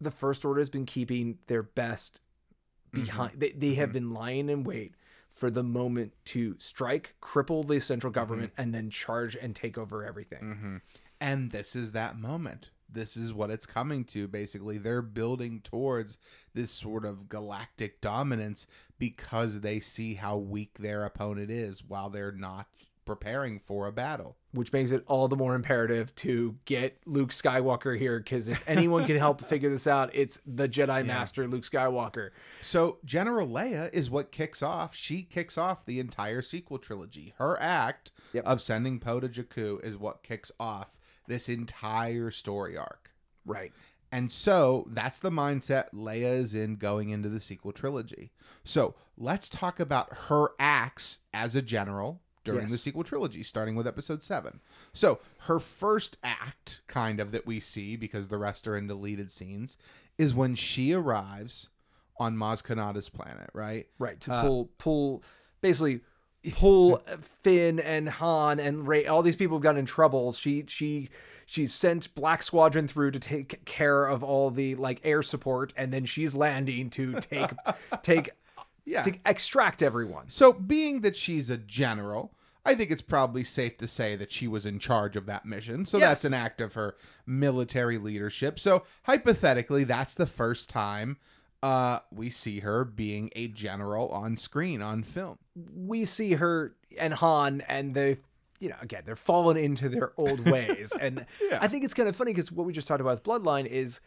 the First Order has been keeping their best mm-hmm. behind. They, they have mm-hmm. been lying in wait for the moment to strike, cripple the central mm-hmm. government, and then charge and take over everything. And this is that moment. This is what it's coming to. Basically, they're building towards this sort of galactic dominance because they see how weak their opponent is while they're not preparing for a battle. Which makes it all the more imperative to get Luke Skywalker here, because if anyone can help (laughs) figure this out, it's the Jedi Master Luke Skywalker. So, General Leia is what kicks off. She kicks off the entire sequel trilogy. Her act Yep. of sending Poe to Jakku is what kicks off this entire story arc. Right. And so that's the mindset Leia is in going into the sequel trilogy. So let's talk about her acts as a general during Yes. the sequel trilogy, starting with episode seven. So her first act, kind of, that we see, because the rest are in deleted scenes, is when she arrives on Maz Kanata's planet, right? Right. To uh, pull, pull, basically pull (laughs) Finn and Han and Rey. All these people have gotten in trouble. She, she, she's sent Black Squadron through to take care of all the like air support, and then she's landing to take, (laughs) take, Yeah. to extract everyone. So, being that she's a general, I think it's probably safe to say that she was in charge of that mission. So, Yes. that's an act of her military leadership. So, hypothetically, that's the first time uh, we see her being a general on screen, on film. we see her and Han and the you know again they're fallen into their old ways (laughs) and I think it's kind of funny because what we just talked about with Bloodline is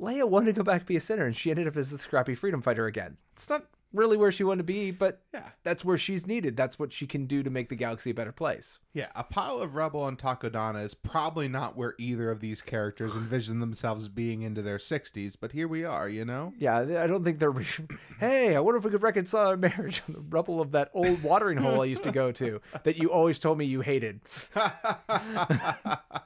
Leia wanted to go back to be a sinner and she ended up as the scrappy freedom fighter again. It's not really where she wanted to be, but Yeah. that's where she's needed. That's what she can do to make the galaxy a better place. Yeah, a pile of rubble on Takodana is probably not where either of these characters envision themselves being into their 60s, but here we are, you know? Yeah, I don't think they're. (laughs) hey, I wonder if we could reconcile our (laughs) marriage on the rubble of that old watering hole I used to go to that you always told me you hated. (laughs)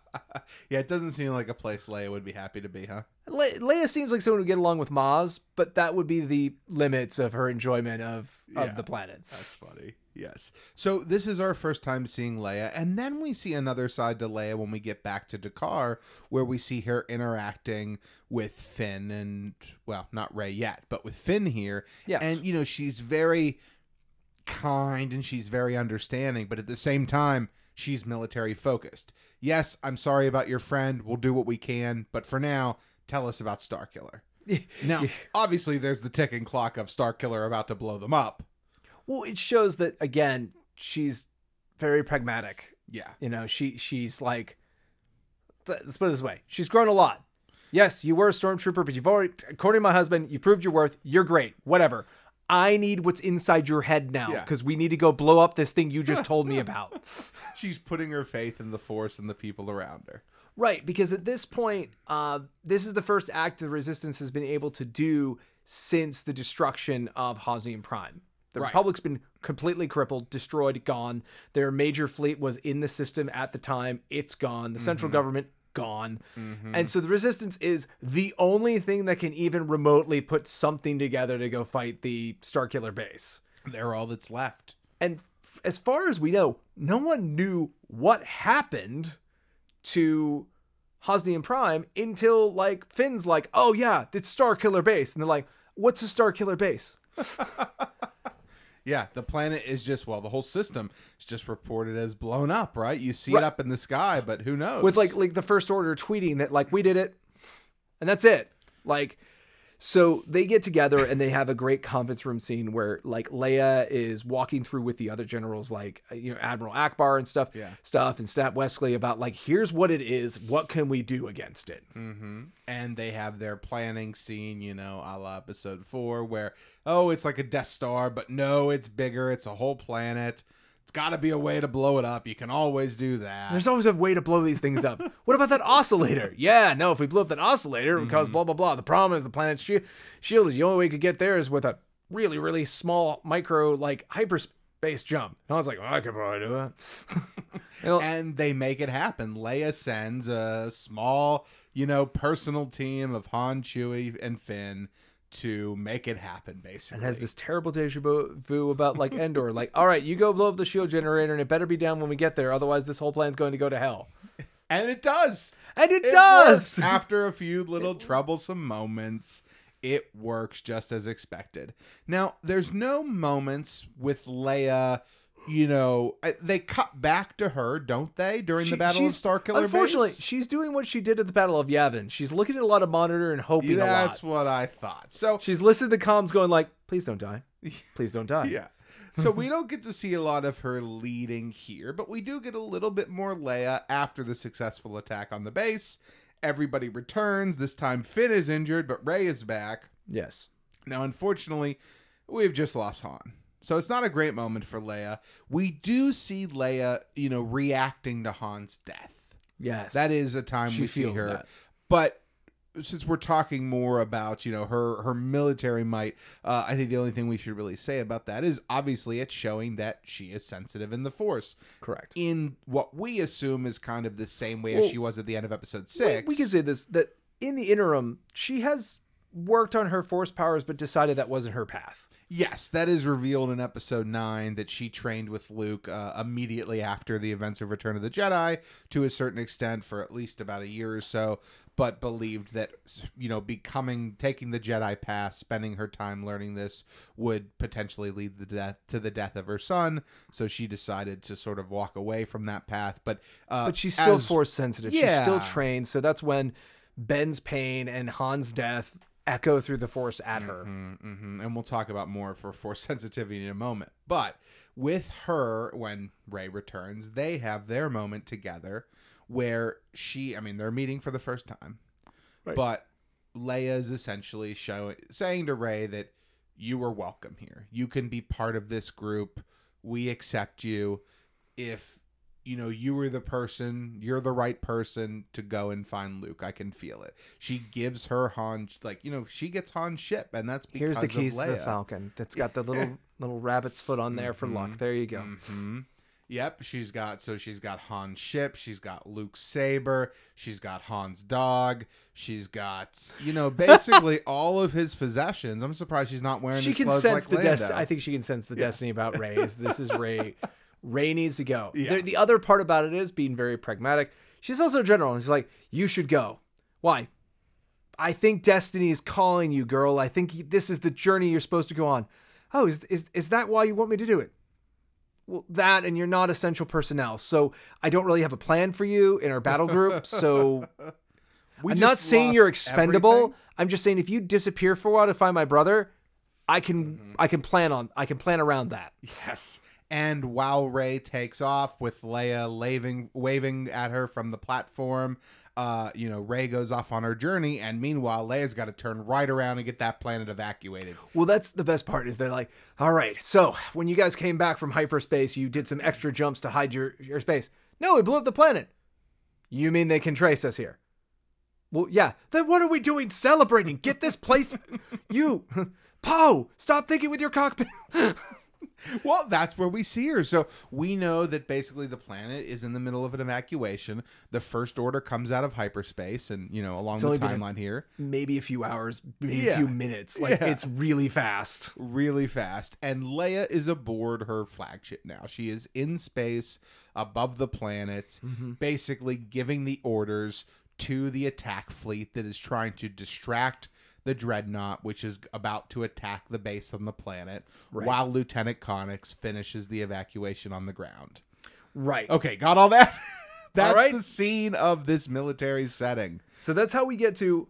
Yeah, it doesn't seem like a place Leia would be happy to be, huh? Le- Leia seems like someone who would get along with Maz, but that would be the limits of her enjoyment of Yeah. of the planet. That's funny. Yes. So this is our first time seeing Leia, and then we see another side to Leia when we get back to D'Qar, where we see her interacting with Finn and well, not Rey yet, but with Finn here. Yes. And you know, she's very kind and she's very understanding, but at the same time, she's military focused. Yes, I'm sorry about your friend. We'll do what we can, but for now, tell us about Starkiller. (laughs) Now, obviously, there's the ticking clock of Starkiller about to blow them up. Well, it shows that again, she's very pragmatic. Yeah. You know, she she's like, let's put it this way: she's grown a lot. Yes, you were a stormtrooper, but you've already, according to my husband, you proved your worth. You're great. Whatever. I need what's inside your head now Yeah. because we need to go blow up this thing you just told me (laughs) about. (laughs) She's putting her faith in the force and the people around her. Right, because at this point, uh, this is the first act the Resistance has been able to do since the destruction of Hosnian Prime. The Right. Republic's been completely crippled, destroyed, gone. Their major fleet was in the system at the time. It's gone. The central government gone. Mm-hmm. And so the resistance is the only thing that can even remotely put something together to go fight the Starkiller base. They're all that's left. And f- as far as we know, no one knew what happened to Hosnian Prime until like Finn's like, "Oh yeah, it's Starkiller base." And they're like, "What's a Starkiller base?" (laughs) Yeah, the planet is just well, the whole system is just reported as blown up, right? You see Right. it up in the sky, but who knows? with like like the first order tweeting that like we did it and that's it like so they get together and they have a great conference room scene where like Leia is walking through with the other generals like uh, you know Admiral Ackbar and stuff Yeah. stuff and Snap Wexley about like here's what it is what can we do against it and they have their planning scene, you know, a la episode four, where oh, it's like a Death Star, but no, it's bigger. It's a whole planet. It's got to be a way to blow it up. You can always do that. there's always a way to blow these things up. What about that oscillator? Yeah no if we blew up that oscillator it would cause mm-hmm. blah blah blah. The problem is the planet's shi- shield is the only way we could get there is with a really really small micro like hyperspace jump. And I was like well, I could probably do that. (laughs) And they make it happen. Leia sends a small, you know, personal team of Han, Chewie, and Finn to make it happen. Basically, and has this terrible deja vu about like (laughs) Endor. Like, all right, you go blow up the shield generator, and it better be down when we get there. Otherwise, this whole plan's going to go to hell. and it does. And it, It does. After a few little (laughs) troublesome moments, it works just as expected. Now, there's no moments with Leia. You know, they cut back to her, don't they, during the Battle of Starkiller Unfortunately, Base? she's doing what she did at the Battle of Yavin. She's looking at a lot of monitor and hoping That's a lot. what I thought. So She's listening to comms, going like, "Please don't die. Please don't die." (laughs) Yeah. So we don't get to see a lot of her leading here, but we do get a little bit more Leia after the successful attack on the base. Everybody returns. This time Finn is injured, but Rey is back. Yes. Now, unfortunately, we've just lost Han. So it's not a great moment for Leia. We do see Leia, you know, reacting to Han's death. Yes. That is a time She we see her. that. But since we're talking more about you know her her military might, uh, I think the only thing we should really say about that is obviously it's showing that she is sensitive in the Force correct. in what we assume is kind of the same way as she was at the end of Episode We, Six. we can say this that in the interim, she has worked on her force powers, but decided that wasn't her path. Yes, that is revealed in episode 9 that she trained with Luke uh, immediately after the events of Return of the Jedi to a certain extent for at least about a year or so, but believed that, you know, becoming, taking the Jedi path, spending her time learning this would potentially lead the death, to the death of her son. So she decided to sort of walk away from that path. But, uh, But she's still as- force sensitive. She's still trained. So that's when Ben's pain and Han's death echo through the force at her. hmm And we'll talk about more for force (laughs) sensitivity in a moment. But with her, when Rey returns, they have their moment together where she, I mean, they're meeting for the first time. Right. But Leia is essentially showing, saying to Rey that you are welcome here. You can be part of this group. We accept you. If you know you were the person, you're the right person to go and find Luke. I can feel it. She gives her Han like you know she gets Han's ship, and that's because Here's the of keys to the Falcon. That's got the little (laughs) little rabbit's foot on there for luck. There you go. hmm Yep, she's got so she's got Han's ship, she's got Luke's saber, she's got Han's dog, she's got you know (laughs) basically all of his possessions. I'm surprised she's not wearing. She his can clothes sense like the destiny. I think she can sense the destiny about Rey. Is this is Rey? (laughs) Rey needs to go. Yeah. The, the other part about it is being very pragmatic. She's also a general, and she's like, "You should go." Why? I think destiny is calling you, girl. I think this is the journey you're supposed to go on. Oh, is is is that why you want me to do it? Well, that and you're not essential personnel, so I don't really have a plan for you in our battle group. So (laughs) We I'm not saying you're expendable. everything. I'm just saying if you disappear for a while to find my brother, I can Mm-hmm. I can plan on I can plan around that. Yes. And while Rey takes off with Leia waving waving at her from the platform, uh, you know, Rey goes off on her journey, and meanwhile, Leia's got to turn right around and get that planet evacuated. Well, that's the best part is they're like, all right, so when you guys came back from hyperspace, you did some extra jumps to hide your your space. No, we blew up the planet. You mean they can trace us here? Well, yeah. Then what are we doing celebrating? Get this place, (laughs) you, (laughs) Poe. Stop thinking with your cockpit. (laughs) Well, that's where we see her. So we know that basically the planet is in the middle of an evacuation. The first order comes out of hyperspace, and you know along the been a- timeline here, Maybe a few hours, maybe Yeah. a few minutes. Like Yeah. it's really fast. really fast. And Leia is aboard her flagship now. She is in space above the planet, mm-hmm. basically giving the orders to the attack fleet that is trying to distract the dreadnought, which is about to attack the base on the planet, while Lieutenant Connix finishes the evacuation on the ground. Right. Okay, got all that? (laughs) That's right. the scene of this military setting. So that's how we get to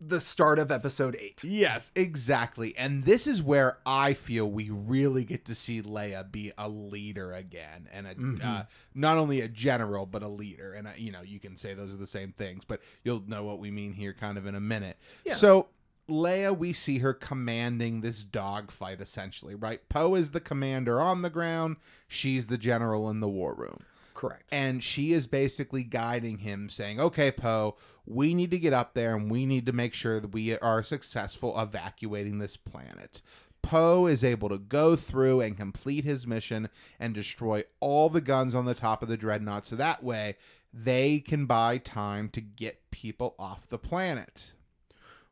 the start of episode eight. Yes, exactly. And this is where I feel we really get to see Leia be a leader again, and a, Mm-hmm. uh, not only a general but a leader. And uh, you know, you can say those are the same things, but you'll know what we mean here, kind of in a minute. Yeah. So. Leia, we see her commanding this dogfight essentially, right? Poe is the commander on the ground. She's the general in the war room. Correct. And she is basically guiding him, saying, Okay, Poe, we need to get up there and we need to make sure that we are successful evacuating this planet. Poe is able to go through and complete his mission and destroy all the guns on the top of the dreadnought so that way they can buy time to get people off the planet.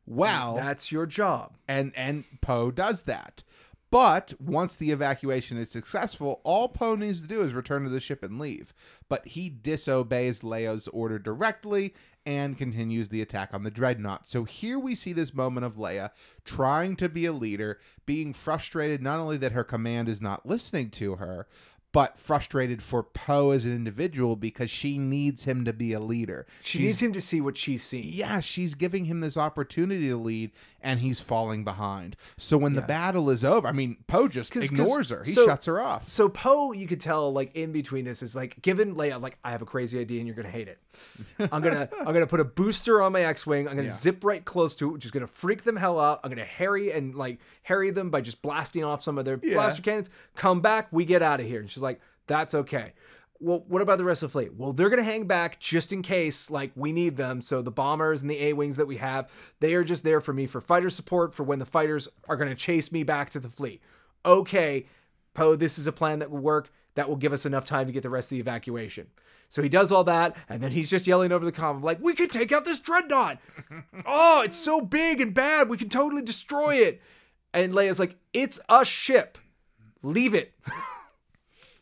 Well, that's your job. and and Poe does that. But once the evacuation is successful, all Poe needs to do is return to the ship and leave. But he disobeys Leia's order directly and continues the attack on the dreadnought. So here we see this moment of Leia trying to be a leader, being frustrated not only that her command is not listening to her, but frustrated for Poe as an individual because she needs him to be a leader. She She's- needs him to see what she's seeing. yeah, she's giving him this opportunity to lead, and he's falling behind. So when the battle is over, I mean, Poe just 'cause- ignores her. He so- shuts her off. So Poe, you could tell, like in between this, is like given Leia, like I have a crazy idea and you're gonna hate it. (laughs) I'm gonna I'm gonna put a booster on my X-wing. I'm gonna zip right close to it, which is gonna freak them hell out. I'm gonna harry and like harry them by just blasting off some of their blaster cannons. Come back, we get out of here. And she's like, that's okay. Well, what about the rest of the fleet? Well, they're gonna hang back just in case, like we need them. So the bombers and the A wings that we have, they are just there for me for fighter support for when the fighters are gonna chase me back to the fleet. Okay, Poe, this is a plan that will work. That will give us enough time to get the rest of the evacuation. So he does all that, and then he's just yelling over the comm, like, "We can take out this dreadnought! (laughs) oh, it's so big and bad. We can totally destroy it." And Leia's like, "It's a ship. Leave it." (laughs)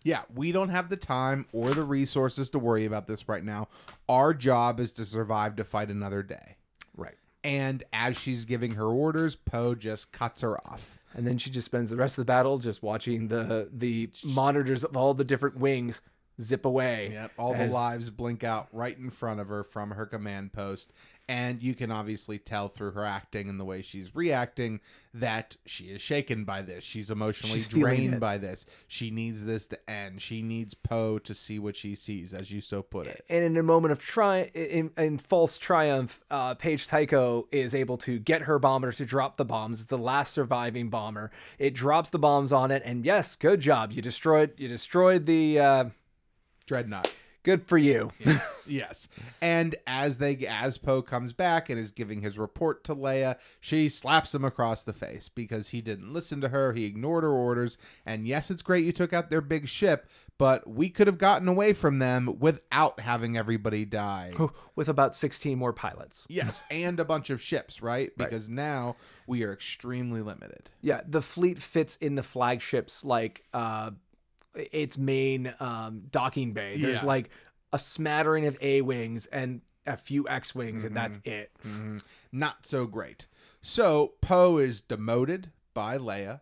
Yeah, we don't have the time or the resources to worry about this right now. Our job is to survive to fight another day. right. And as she's giving her orders, Poe just cuts her off. And then she just spends the rest of the battle just watching the the monitors of all the different wings zip away. Yep, all as- the lives blink out right in front of her from her command post. And you can obviously tell through her acting and the way she's reacting that she is shaken by this. She's emotionally She's drained by this. She needs this to end. She needs Poe to see what she sees, as you so put it. and in a moment of tri- in, in false triumph, uh, Paige Tico is able to get her bomber to drop the bombs. It's the last surviving bomber. It drops the bombs on it, and yes, good job. You destroyed. You destroyed the. Uh, Dreadnought. Good for you. (laughs) yes. And as they as Poe comes back and is giving his report to Leia, she slaps him across the face because he didn't listen to her, he ignored her orders, and yes, it's great you took out their big ship, but we could have gotten away from them without having everybody die. With about sixteen more pilots. yes, (laughs) and a bunch of ships, right? Because now we are extremely limited. Yeah, the fleet fits in the flagships like uh, its main um, docking bay. There's Yeah. like a smattering of A wings and a few X wings, and that's it. Not so great. So Poe is demoted by Leia,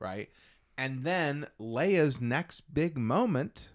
right? And then Leia's next big moment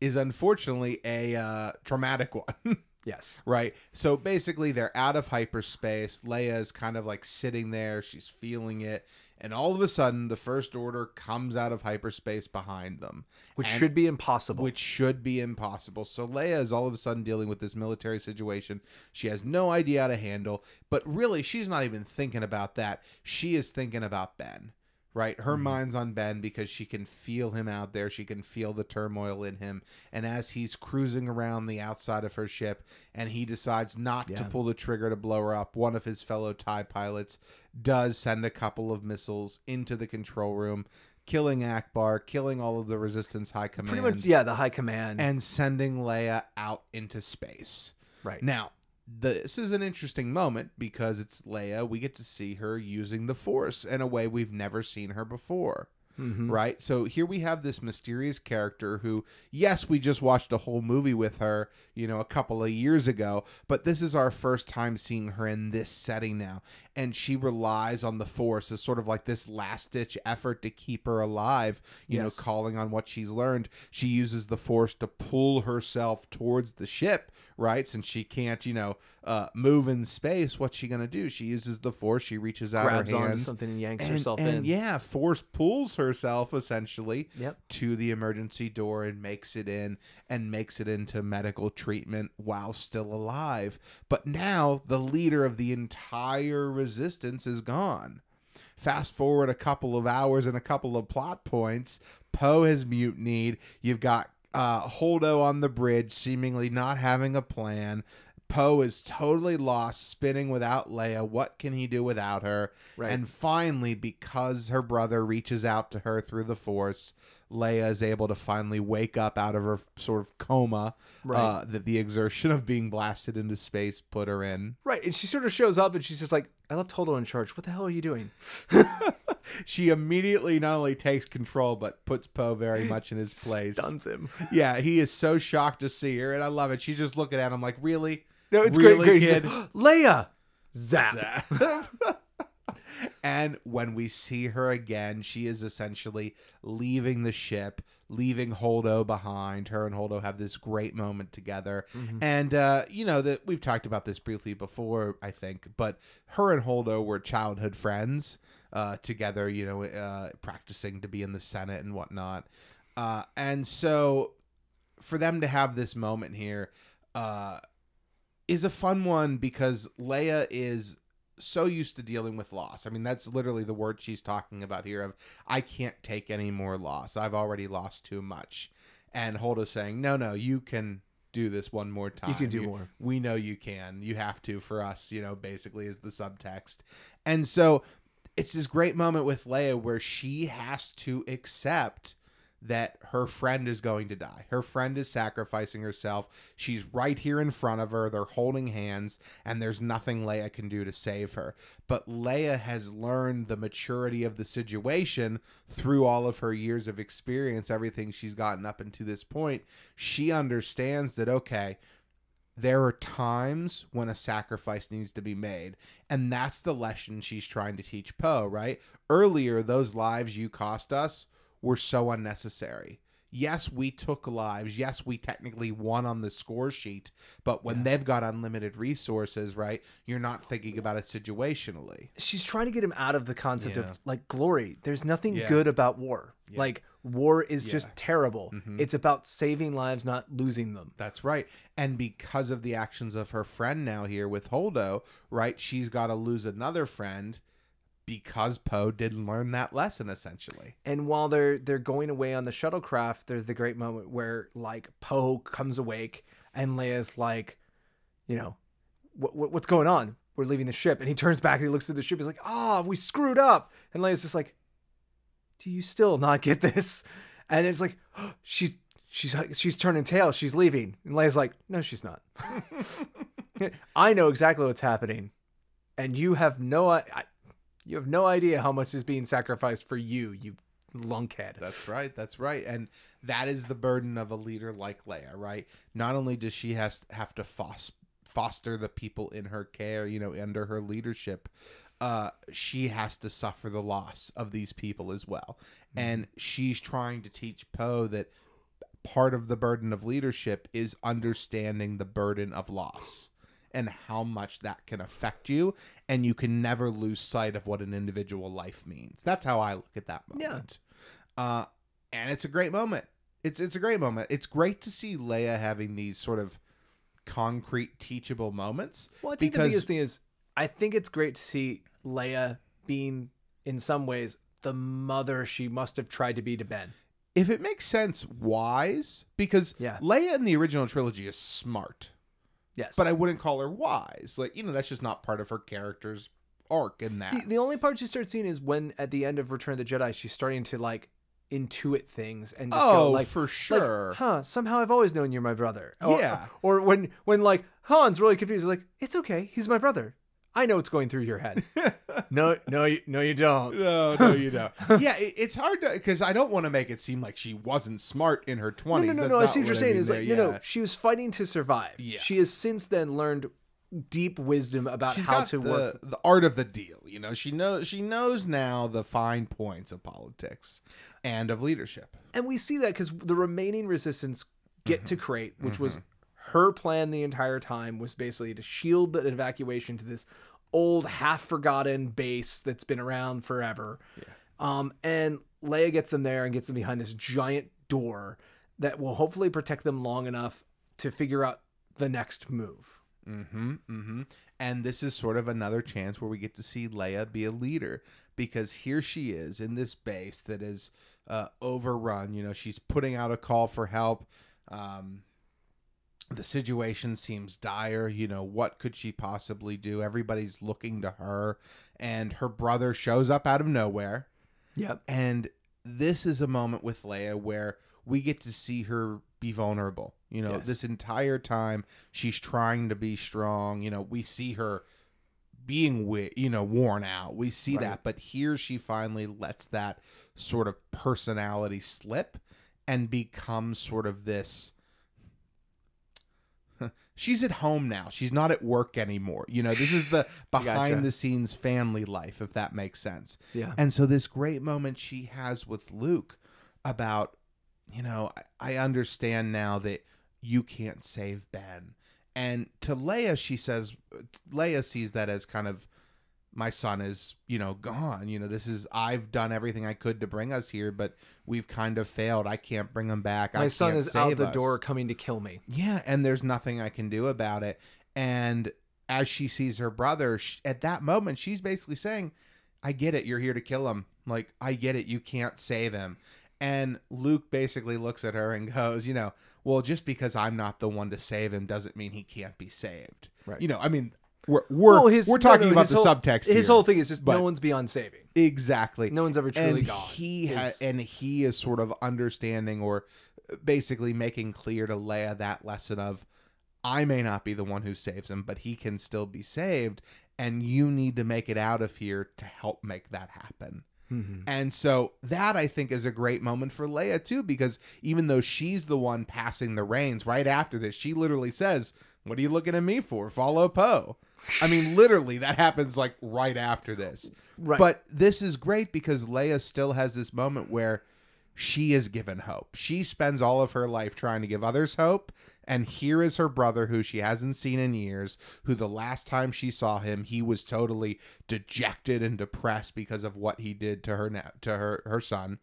is unfortunately a uh, traumatic (laughs) one. Yes. Right. So basically, they're out of hyperspace. Leia's kind of like sitting there. She's feeling it. And all of a sudden, the First Order comes out of hyperspace behind them. Which And- should be impossible. Which should be impossible. So Leia is all of a sudden dealing with this military situation. She has no idea how to handle. But really, she's not even thinking about that. She is thinking about Ben. Right? Her mm-hmm. mind's on Ben because she can feel him out there. She can feel the turmoil in him. And as he's cruising around the outside of her ship and he decides not to pull the trigger to blow her up, one of his fellow TIE pilots does send a couple of missiles into the control room killing Ackbar, killing all of the Resistance High Command, Pretty much, yeah, the high command. and sending Leia out into space. right. Now, this is an interesting moment because it's Leia. We get to see her using the Force in a way we've never seen her before. Mm-hmm. Right? So here we have this mysterious character who, yes, we just watched a whole movie with her, you know, a couple of years ago, but this is our first time seeing her in this setting now. And she relies on the Force as sort of like this last ditch effort to keep her alive, you Yes. know, calling on what she's learned. She uses the Force to pull herself towards the ship, right? Since she can't, you know, uh, move in space, what's she gonna do? She uses the Force. She reaches out Grabs her onto something and yanks and, herself and in. yeah, Force pulls herself essentially Yep. to the emergency door and makes it in and makes it into medical treatment while still alive. But now the leader of the entire resistance is gone. Fast forward a couple of hours and a couple of plot points. Poe has mutinied. You've got uh, Holdo on the bridge, seemingly not having a plan. Poe is totally lost, spinning without Leia. What can he do without her? Right. And finally, because her brother reaches out to her through the Force, Leia is able to finally wake up out of her sort of coma Right. uh, that the exertion of being blasted into space put her in. Right. And she sort of shows up and she's just like, I left Holdo in charge. What the hell are you doing? (laughs) She immediately not only takes control but puts Poe very much in his place. Stuns him. (laughs) Yeah, he is so shocked to see her, and I love it. She's just looking at him like, "Really? No, it's really, great. great. Kid?" like, (gasps) Leia! Zap. (laughs) and when we see her again, she is essentially leaving the ship, leaving Holdo behind. Her and Holdo have this great moment together. And uh, you know that we've talked about this briefly before, I think, but her and Holdo were childhood friends uh, together, you know, uh, practicing to be in the Senate and whatnot. Uh, and so for them to have this moment here uh, is a fun one because Leia is so used to dealing with loss. I mean, that's literally the word she's talking about here of I can't take any more loss. I've already lost too much. And Holdo's saying, "No, no, you can do this one more time. You can do more." We know you can. You have to for us, you know, basically is the subtext. And so it's this great moment with Leia where she has to accept that her friend is going to die. Her friend is sacrificing herself. She's right here in front of her. They're holding hands, and there's nothing Leia can do to save her. But Leia has learned the maturity of the situation through all of her years of experience, everything she's gotten up until this point. She understands that, okay, there are times when a sacrifice needs to be made and that's the lesson she's trying to teach poe right earlier those lives you cost us were so unnecessary yes we took lives yes we technically won on the score sheet but when they've got unlimited resources right you're not thinking about it situationally She's trying to get him out of the concept Yeah. of like glory. There's nothing Yeah. good about war. Like war is just Yeah. Mm-hmm. terrible. It's about saving lives, not losing them. That's right. And because of the actions of her friend now here with Holdo, right, she's got to lose another friend because Poe didn't learn that lesson essentially. And while they're they're going away on the shuttlecraft, there's the great moment where like Poe comes awake and Leia's like, you know, what, what what's going on? We're leaving the ship, and he turns back and he looks at the ship. He's like, "Ah, we screwed up." And Leia's just like, "Do you still not get this?" And it's like, (gasps) she's she's she's turning tail. She's leaving, and Leia's like, "No, she's not." (laughs) (laughs) I know exactly what's happening, and you have no I- you have no idea how much is being sacrificed for you, you lunkhead. That's right. That's right. And that is the burden of a leader like Leia, right? Not only does she has have to fos- foster the people in her care, you know, under her leadership, uh, she has to suffer the loss of these people as well. And she's trying to teach Poe that part of the burden of leadership is understanding the burden of loss and how much that can affect you and you can never lose sight of what an individual life means that's how i look at that Yeah. moment uh and it's a great moment it's it's a great moment it's great to see leia having these sort of concrete teachable moments Well, I think the biggest thing is I think it's great to see Leia being, in some ways, the mother she must have tried to be to Ben. if it makes sense wise because Yeah. leia in the original trilogy is smart Yes, but I wouldn't call her wise. Like, you know, that's just not part of her character's arc in that. The, the only part you start seeing is when at the end of Return of the Jedi, she's starting to like intuit things and just go Oh, like for like, sure. huh? Somehow I've always known you're my brother. Or, Yeah. Or, when when like Han's really confused, like it's okay, he's my brother. I know what's going through your head. (laughs) no, no, you, no, you don't. No, no, you don't. (laughs) yeah, it, it's hard to because I don't want to make it seem like she wasn't smart in her twenties. no, no, no. I see what you're saying. Is like, no, no. She was fighting to survive. Yeah. She has since then learned deep wisdom about She's how to the, work. the art of the deal. You know, she knows she knows now the fine points of politics and of leadership. And we see that because the remaining resistance get Mm-hmm. to Crait, which was her plan the entire time, was basically to shield the evacuation to this old, half forgotten base that's been around forever. Um, and Leia gets them there and gets them behind this giant door that will hopefully protect them long enough to figure out the next move. And this is sort of another chance where we get to see Leia be a leader because here she is in this base that is uh, overrun. You know, she's putting out a call for help. Um, the situation seems dire. You know, what could she possibly do? Everybody's looking to her, and her brother shows up out of nowhere. Yep. And this is a moment with Leia where we get to see her be vulnerable. You know, Yes. this entire time she's trying to be strong. You know, we see her being wi- you know worn out. We see Right. that, but here she finally lets that sort of personality slip and becomes sort of this She's at home now. She's not at work anymore. You know, this is the (laughs) Gotcha. behind the scenes family life, if that makes sense. Yeah. And so this great moment she has with Luke about, you know, I, I understand now that you can't save Ben. And to Leia, she says, Leia sees that as kind of, my son is, you know, gone. You know, this is, I've done everything I could to bring us here, but we've kind of failed. I can't bring him back. I My son is out the us." door coming to kill me. Yeah, and there's nothing I can do about it. And as she sees her brother, sh at that moment, she's basically saying, I get it. You're here to kill him. Like, I get it. You can't save him. And Luke basically looks at her and goes, you know, well, just because I'm not the one to save him doesn't mean he can't be saved. Right. You know, I mean, we're we're, Well, his- we're talking no, about the whole- subtext. His here. whole thing is just no one's beyond saving. Exactly. No one's ever truly and gone. He ha- and he is sort of understanding or basically making clear to Leia that lesson of I may not be the one who saves him, but he can still be saved, and you need to make it out of here to help make that happen. Mm-hmm. And so that I think is a great moment for Leia too, because even though she's the one passing the reins right after this, she literally says, What are you looking at me for? Follow Poe. I mean, literally, that happens like right after this. Right. But this is great because Leia still has this moment where she is given hope. She spends all of her life trying to give others hope. And here is her brother, who she hasn't seen in years, who the last time she saw him, he was totally dejected and depressed because of what he did to her to her her son,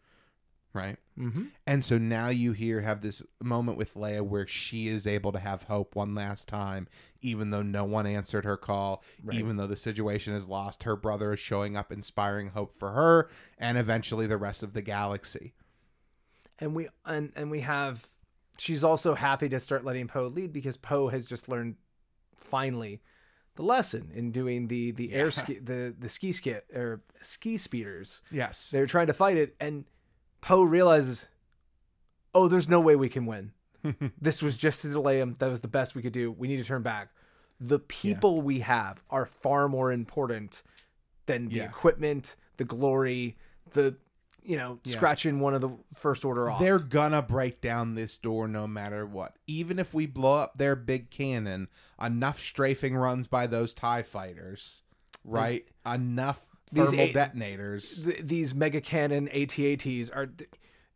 right? Mm-hmm. And so now you here have this moment with Leia where she is able to have hope one last time, even though no one answered her call, even though the situation is lost. Her brother is showing up, inspiring hope for her and eventually the rest of the galaxy. and we and and we have she's also happy to start letting Poe lead because Poe has just learned finally the lesson in doing the the air ski the the ski skit or ski speeders. Yes. They're trying to fight it and Poe realizes oh there's no way we can win. (laughs) this was just to delay him. That was the best we could do. We need to turn back. The people we have are far more important than the Yeah. equipment, the glory, the you know, scratching one of the first order off. They're gonna break down this door no matter what. Even if we blow up their big cannon, enough strafing runs by those TIE fighters, right? enough These thermal eight- detonators. th- these mega cannon ATATs are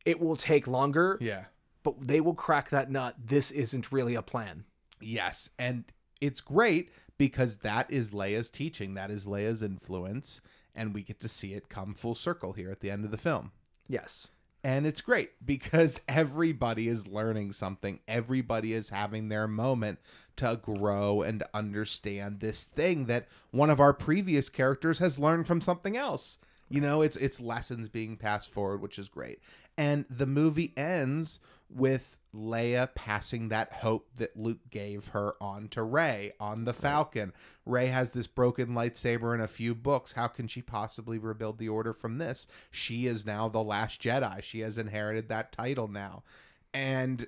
it will take longer Yeah. but they will crack that nut this isn't really a plan Yes, and it's great because that is Leia's teaching, that is Leia's influence, and we get to see it come full circle here at the end of the film. yes And it's great because (laughs) everybody is learning something. Everybody is having their moment to grow and understand this thing that one of our previous characters has learned from something else. You know, it's it's lessons being passed forward, which is great. And the movie ends with Leia passing that hope that Luke gave her on to Rey on the Falcon. Rey has this broken lightsaber and a few books. How can she possibly rebuild the order from this? She is now the last Jedi. She has inherited that title now. And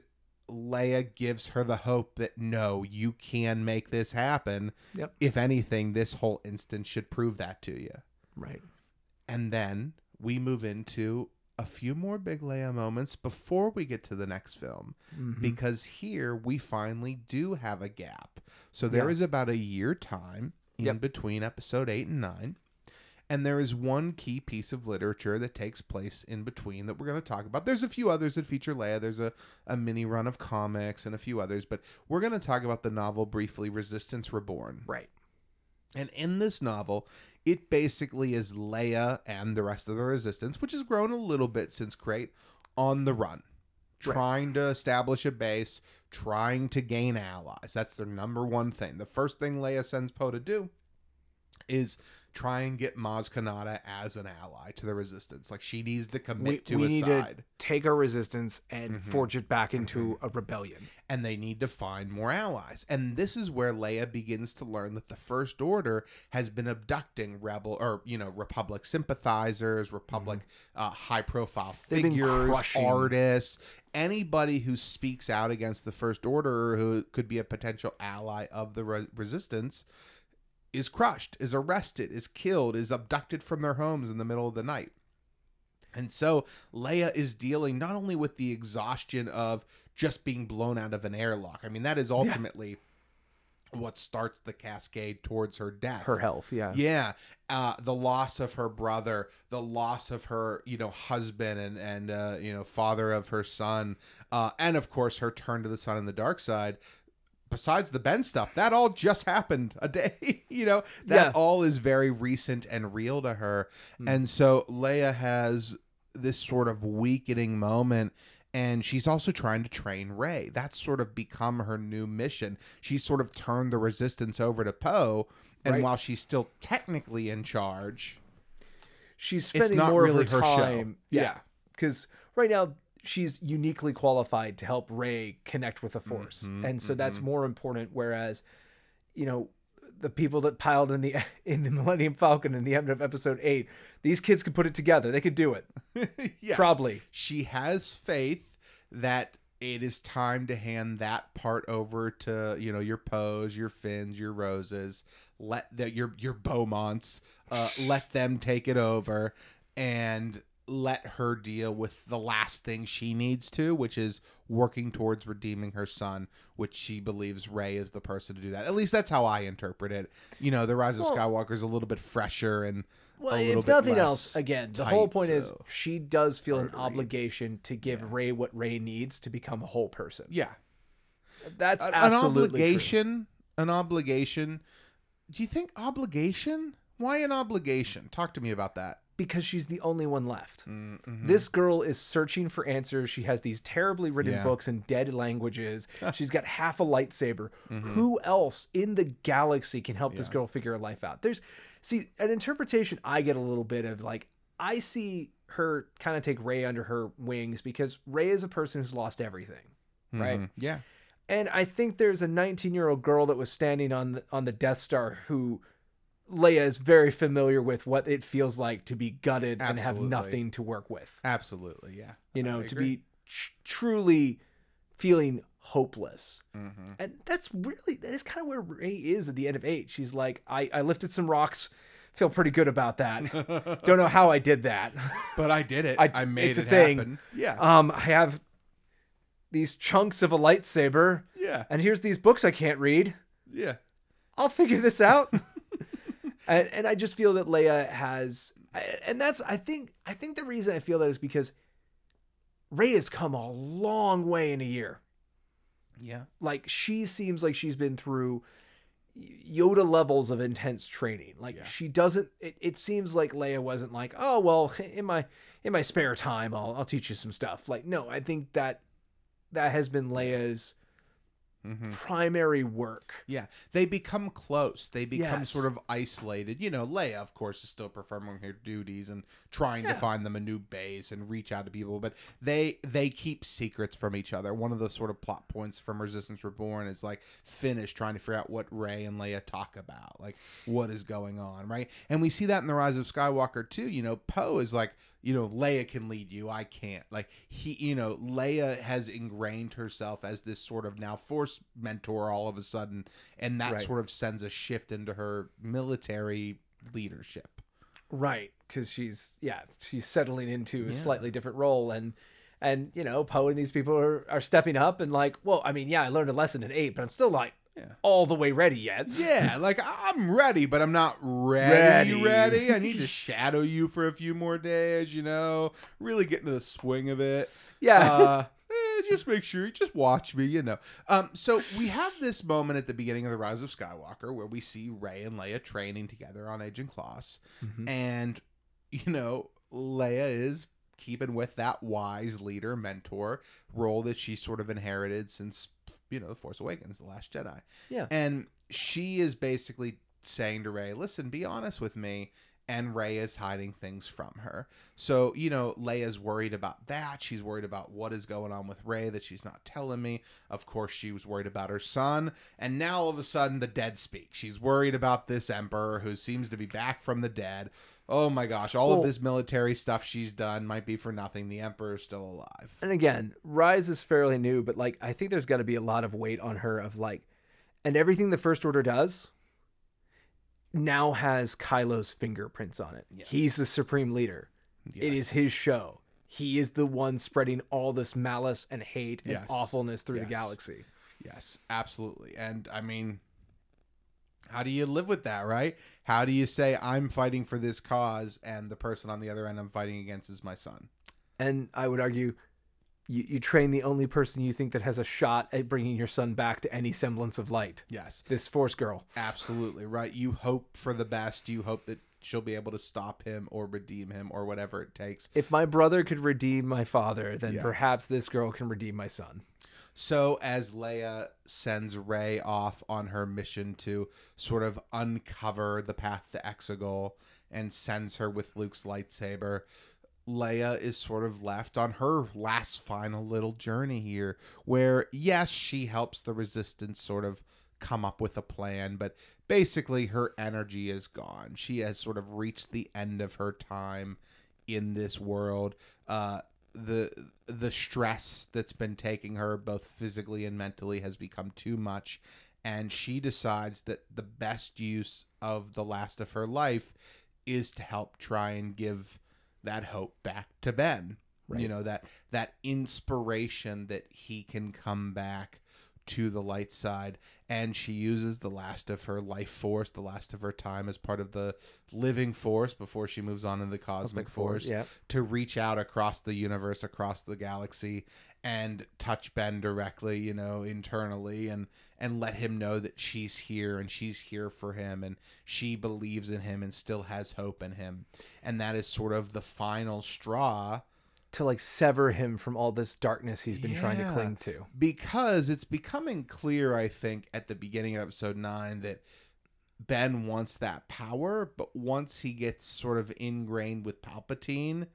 Leia gives her the hope that no, you can make this happen. Yep. If anything, this whole instance should prove that to you. Right. And then we move into a few more big Leia moments before we get to the next film. Mm-hmm. Because here we finally do have a gap. So there Yeah. is about a year time in Yep. between episode 8 and 9. And there is one key piece of literature that takes place in between that we're going to talk about. There's a few others that feature Leia. There's a, a mini run of comics and a few others, but we're going to talk about the novel briefly Resistance Reborn. Right. And in this novel, it basically is Leia and the rest of the resistance, which has grown a little bit since Crait, on the run, trying to establish a base, trying to gain allies. That's their number one thing. The first thing Leia sends Poe to do is try and get Maz Kanata as an ally to the resistance. Like she needs to commit We, to we a need side. Mm-hmm. to take our resistance and forge it back into a rebellion. and they need to find more allies. And this is where Leia begins to learn that the First Order has been abducting rebel or you know Republic sympathizers, Republic uh, high profile Mm-hmm. Figures, artists, anybody who speaks out against the First Order or who could be a potential ally of the re- Resistance is crushed, is arrested, is killed, is abducted from their homes in the middle of the night. And so Leia is dealing not only with the exhaustion of just being blown out of an airlock. I mean, that is ultimately what starts the cascade towards her death. Her health, yeah. Yeah, uh, the loss of her brother, the loss of her, you know, husband and and uh, you know, father of her son, uh, and of course her turn to the sun and the dark side. Besides the Ben stuff, that all just happened a day. (laughs) you know, that Yeah. all is very recent and real to her, hmm. and so Leia has this sort of weakening moment. And she's also trying to train Rey. That's sort of become her new mission. She's sort of turned the resistance over to Poe, and Right. while she's still technically in charge, She's spending more really of her her show. time. Yeah. Because right now she's uniquely qualified to help Rey connect with the Force. Mm-hmm, and so that's more important. Whereas, you know, the people that piled in the (laughs) in the Millennium Falcon in the end of episode eight, these kids could put it together. They could do it. (laughs) Yes. Probably. she has faith that it is time to hand that part over to you know your Poes, your Finns, your Roses. Let the, your your Beaumonts, uh, (laughs) let them take it over and let her deal with the last thing she needs to, which is working towards redeeming her son, which she believes Rey is the person to do that. At least that's how I interpret it. You know, the Rise of Well- Skywalker is a little bit fresher and Well, a little if bit nothing less else, again, the tight, whole point is she does feel an hard to read. obligation to give Rey what Rey needs to become a whole person. yeah. That's an, an absolutely true. obligation an obligation do you think obligation why an obligation talk to me about that because she's the only one left. Mm-hmm. This girl is searching for answers. She has these terribly written Yeah. books in dead languages. (laughs) She's got half a lightsaber. Mm-hmm. Who else in the galaxy can help this girl figure her life out? There's see an interpretation I get a little bit of like I see her kind of take Rey under her wings because Rey is a person who's lost everything, right? yeah And I think there's a 19 year old girl that was standing on the, on the Death Star who Leia is very familiar with what it feels like to be gutted and have nothing to work with. absolutely yeah You know, to be tr- truly feeling hopeless. Mm-hmm. And that's really, that is kind of where Rey is at the end of eight. She's like, I, I lifted some rocks, feel pretty good about that. (laughs) Don't know how I did that. but i did it (laughs) i, I- made it's it a thing. happen yeah Um, I have these chunks of a lightsaber. yeah And here's these books I can't read. yeah I'll figure this out. (laughs) and, and I just feel that Leia has, and that's I think I think the reason I feel that is because Rey has come a long way in a year. yeah Like she seems like she's been through Yoda levels of intense training. Like she doesn't. It, it seems like Leia wasn't like, oh well, in my in my spare time, I'll I'll teach you some stuff. Like no, I think that that has been Leia's Mm-hmm. primary work. Yeah, they become close. They become Yes. sort of isolated. You know, Leia, of course, is still performing her duties and trying to find them a new base and reach out to people, but they they keep secrets from each other. One of the sort of plot points from Resistance Reborn is like Finn is trying to figure out what Rey and Leia talk about, like what is going on, right? And we see that in the Rise of Skywalker too. You know, Poe is like, you know, Leia can lead you, I can't. Like he, you know, Leia has ingrained herself as this sort of now Force mentor all of a sudden, and that Right. sort of sends a shift into her military leadership. Right, because she's yeah, she's settling into a slightly different role, and and you know, Poe and these people are, are stepping up, and like, well, I mean, yeah, I learned a lesson in eight, but I'm still not all the way ready yet. Yeah, (laughs) like I'm ready, but I'm not ready. Ready. Ready. I need to (laughs) shadow you for a few more days. You know, really get into the swing of it. Yeah. Uh, (laughs) eh, just make sure, you just watch me. You know. Um. So we have (sighs) this moment at the beginning of the Rise of Skywalker where we see Rey and Leia training together on Ajan Kloss, and you know, Leia is keeping with that wise leader mentor role that she sort of inherited since you know the Force Awakens, the Last Jedi. Yeah. And she is basically saying to Rey, listen, be honest with me. And Rey is hiding things from her. So, you know, Leia's worried about that. She's worried about what is going on with Rey that she's not telling me. Of course, she was worried about her son. And now all of a sudden, the dead speak. She's worried about this Emperor who seems to be back from the dead. Oh my gosh, all Well- of this military stuff she's done might be for nothing. The Emperor's still alive. And again, Rise is fairly new, but like, I think there's got to be a lot of weight on her of like, and everything the First Order does now has Kylo's fingerprints on it. He's the supreme leader. It is his show. He is the one spreading all this malice and hate and Yes. awfulness through the galaxy. Yes, absolutely. And I mean, how do you live with that, right? How do you say I'm fighting for this cause and the person on the other end I'm fighting against is my son? And I would argue you, you train the only person you think that has a shot at bringing your son back to any semblance of light. Yes, This Force girl. absolutely, right? You hope for the best. You hope that she'll be able to stop him or redeem him or whatever it takes. If my brother could redeem my father, then Yeah. perhaps this girl can redeem my son. So as Leia sends Rey off on her mission to sort of uncover the path to Exegol and sends her with Luke's lightsaber, Leia is sort of left on her last final little journey here where yes, she helps the resistance sort of come up with a plan, but basically her energy is gone. She has sort of reached the end of her time in this world. Uh the the stress that's been taking her both physically and mentally has become too much and she decides that the best use of the last of her life is to help try and give that hope back to Ben. Right. You know that that inspiration that he can come back to the light side and she uses the last of her life force, the last of her time as part of the living force before she moves on to the cosmic, Cosmic force, force yeah. to reach out across the universe, across the galaxy, and touch Ben directly, you know, internally, and and let him know that she's here and she's here for him, and she believes in him and still has hope in him, and that is sort of the final straw To like sever him from all this darkness he's been trying to cling to. because it's becoming clear, I think, at the beginning of episode nine that Ben wants that power, but once he gets sort of ingrained with Palpatine,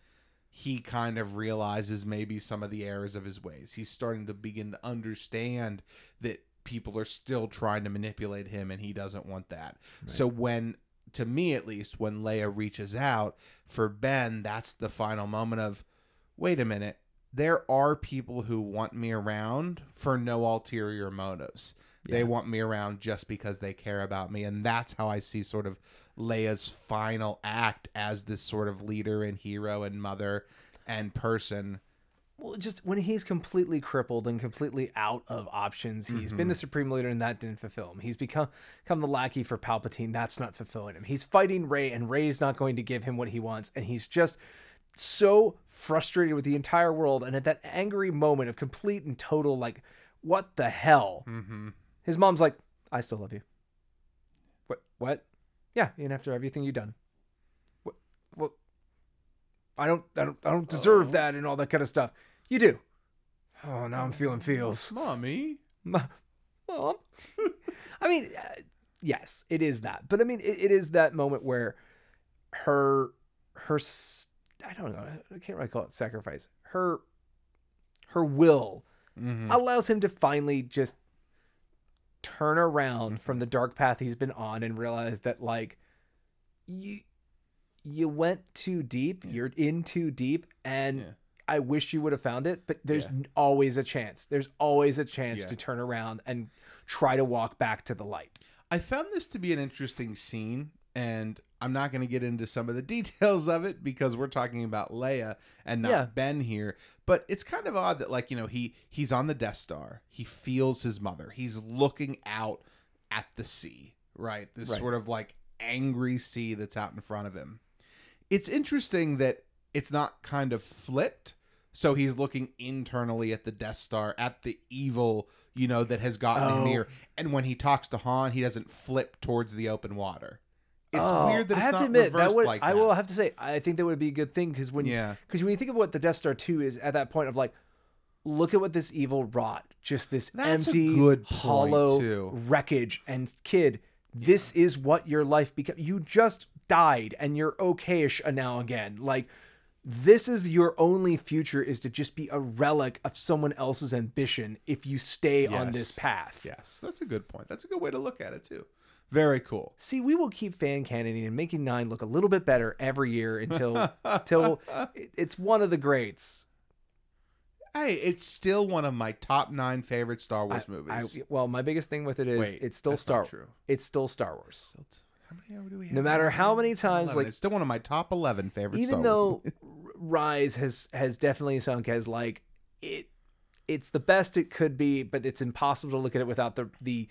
he kind of realizes maybe some of the errors of his ways. He's starting to begin to understand that people are still trying to manipulate him and he doesn't want that. So when to me at least when Leia reaches out for Ben, that's the final moment of wait a minute. There are people who want me around for no ulterior motives. They want me around just because they care about me. And that's how I see sort of Leia's final act as this sort of leader and hero and mother and person. Well, just when he's completely crippled and completely out of options, he's Mm-hmm. been the supreme leader, and that didn't fulfill him. He's become become the lackey for Palpatine. That's not fulfilling him. He's fighting Rey, and Rey's not going to give him what he wants, and he's just so frustrated with the entire world. And at that angry moment of complete and total, like, what the hell? Mm-hmm. His mom's like, "I still love you." What? What? Yeah, and after everything you've done, what? What? I don't, I don't, I don't deserve that and all that kind of stuff. You do. Oh, now I'm feeling feels. (laughs) Mommy. Ma- Mom. (laughs) I mean, uh, yes, it is that. But I mean, it, it is that moment where her her s- I don't know, I can't really call it sacrifice. Her her will mm-hmm. allows him to finally just turn around from the dark path he's been on and realize that like you you went too deep, you're in too deep and I wish you would have found it, but there's n- always a chance. There's always a chance Yeah. to turn around and try to walk back to the light. I found this to be an interesting scene, and I'm not going to get into some of the (laughs) details of it because we're talking about Leia and not Yeah. Ben here. But it's kind of odd that, like, you know, he he's on the Death Star. He feels his mother. He's looking out at the sea, right? This Right. sort of like angry sea that's out in front of him. It's interesting that it's not kind of flipped. So he's looking internally at the Death Star, at the evil, you know, that has gotten him Oh. here. And when he talks to Han, he doesn't flip towards the open water. It's Oh, weird that I have not to admit that would like I will have to say I think that would be a good thing because when Yeah. because when you think of what the Death Star two is at that point of like look at what this evil wrought just this That's empty good hollow too. wreckage and kid this is what your life became you just died and you're okayish now again like this is your only future is to just be a relic of someone else's ambition if you stay on this path Yes, that's a good point. That's a good way to look at it too. Very cool. See, we will keep fan cannoning and making nine look a little bit better every year until (laughs) until it's one of the greats. Hey, it's still one of my top nine favorite Star Wars I- movies. I- well, my biggest thing with it is Wait, it's still Star. true. It's still Star Wars. how many do we have? No matter how many times, 11. like it's still one of my top eleven favorite. even Star though Wars. (laughs) Rise has has definitely sunk as like it, it's the best it could be, but it's impossible to look at it without the the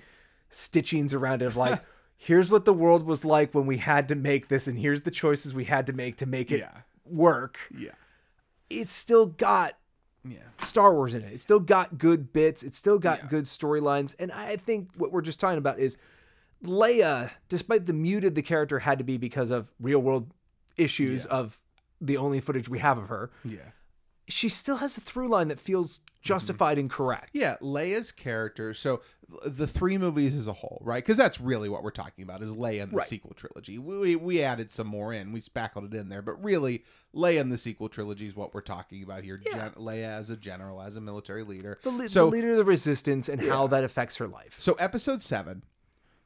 stitchings around it of like. (laughs) Here's what the world was like when we had to make this, and here's the choices we had to make to make it Yeah. work. yeah, It's still got yeah, Star Wars in it. It's still got good bits. It's still got Yeah. good storylines. And I think what we're just talking about is Leia, despite the muted the character had to be because of real world issues of the only footage we have of her, yeah. She still has a through line that feels mm-hmm. justified and correct. Yeah, Leia's character. So the three movies as a whole, right? Because that's really what we're talking about is Leia and the Right. sequel trilogy. We, we we added some more in, we spackled it in there, but really Leia and the sequel trilogy is what we're talking about here. Gen- Leia as a general, as a military leader. The, le- so the leader of the resistance and how that affects her life. so episode seven,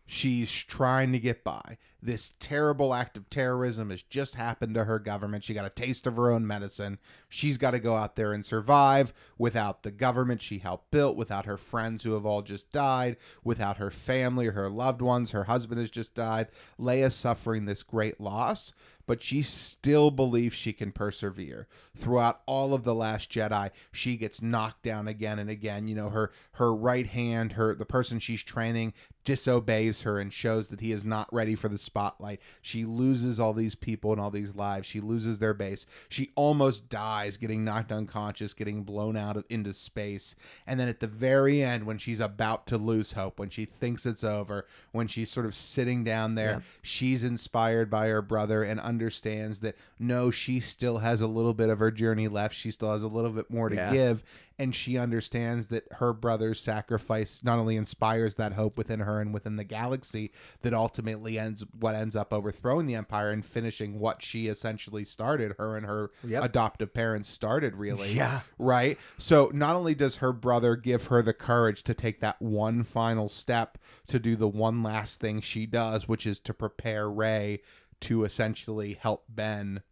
she's trying to get by. This terrible act of terrorism has just happened to her government. She got a taste of her own medicine. She's got to go out there and survive without the government she helped build, without her friends who have all just died, without her family, or her loved ones. Her husband has just died. Leia's suffering this great loss, but she still believes she can persevere. Throughout all of the Last Jedi, she gets knocked down again and again. You know, her her right hand, her the person she's training disobeys her and shows that he is not ready for the spotlight. She loses all these people and all these lives. She loses their base. She almost dies getting knocked unconscious, getting blown out of, into space. And then at the very end when she's about to lose hope, when she thinks it's over, when she's sort of sitting down there, she's inspired by her brother and understands that no, she still has a little bit of her journey left. She still has a little bit more to Yeah. give and she understands that her brother's sacrifice not only inspires that hope within her and within the galaxy that ultimately ends what ends up overthrowing the empire and finishing what she essentially started her and her Yep. adoptive parents started really Yeah. right so not only does her brother give her the courage to take that one final step to do the one last thing she does which is to prepare Rey to essentially help Ben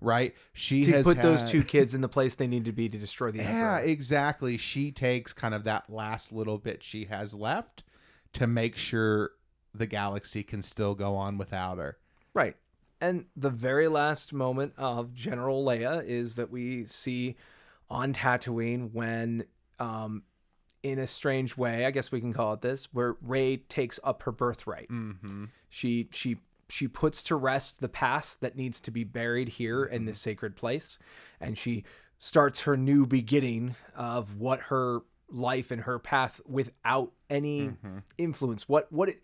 right she To put those two kids in the place they need to be to destroy the yeah, Emperor. exactly. She takes kind of that last little bit she has left to make sure the galaxy can still go on without her. Right. And the very last moment of General Leia is that we see on Tatooine when, um, in a strange way, I guess we can call it this, where Rey takes up her birthright. Mm-hmm. She she she puts to rest the past that needs to be buried here in mm-hmm. this sacred place, and she starts her new beginning of what her life and her path without any mm-hmm. influence. What what it,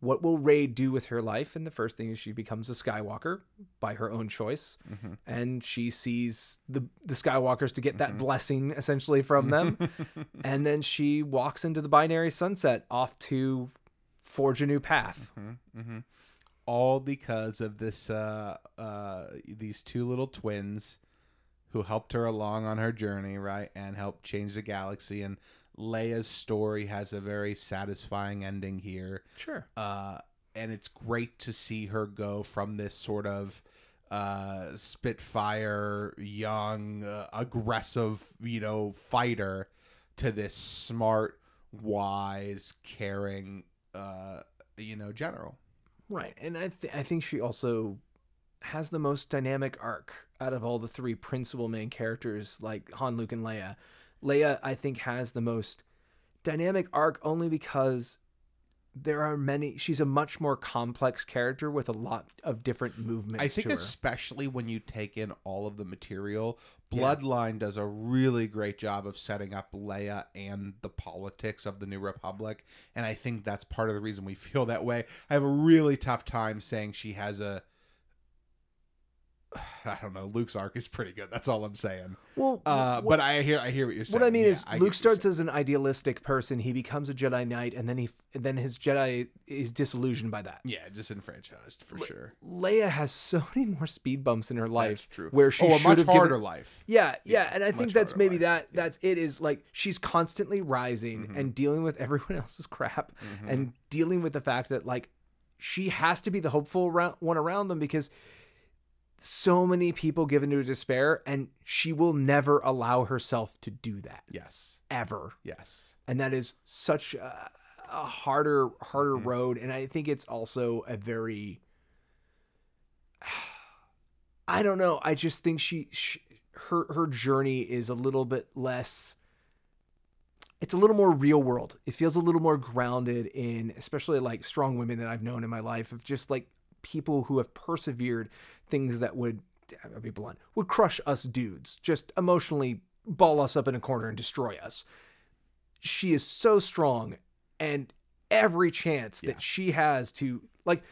what will Rey do with her life? And the first thing is she becomes a Skywalker by her own choice, mm-hmm. and she sees the the Skywalkers to get that blessing essentially from them, (laughs) and then she walks into the binary sunset off to forge a new path. All because of this uh uh these two little twins who helped her along on her journey right and helped change the galaxy. And leia's story has a very satisfying ending here. Sure. uh and it's great to see her go from this sort of uh spitfire young uh, aggressive you know fighter to this smart wise caring uh you know general Right, and I th- I think she also has the most dynamic arc out of all the three principal main characters, like Han, Luke, and Leia. Leia, I think, has the most dynamic arc only because there are many. She's a much more complex character with a lot of different movements. I think especially when you take in all of the material, Yeah. Bloodline does a really great job of setting up Leia and the politics of the New Republic, and I think that's part of the reason we (laughs) feel that way. I have a really tough time saying she has a (sighs) I don't know, Luke's arc is pretty good. That's all I'm saying. well, Uh, what- but I hear I hear what you're saying. What I mean Yeah, is, I Luke starts as an idealistic person. He becomes a Jedi Knight, and then he, and then his Jedi is disillusioned by that. yeah, disenfranchised for sure. Leia has so (laughs) many more speed bumps in her life. That's true. Where she oh, a should much have given- harder life. Yeah, yeah, Yeah, and I think that's maybe life. that that's it is like she's constantly rising Mm-hmm. and dealing with everyone (laughs) else's crap and dealing with the fact that like she has to be the hopeful one around them because so many people give into despair and she will never allow herself to do that Yes. ever Yes. and that is such a, a harder harder Mm-hmm. road and i think it's also a very (sighs) i don't know i just think she, she her her journey is a little bit less it's a little more real world it feels a little more grounded in especially like strong women that i've known in my life of just like people who have persevered things that would I'll be blunt would crush us dudes. Just emotionally ball us up in a corner and destroy us. She is so strong and every chance that she has to like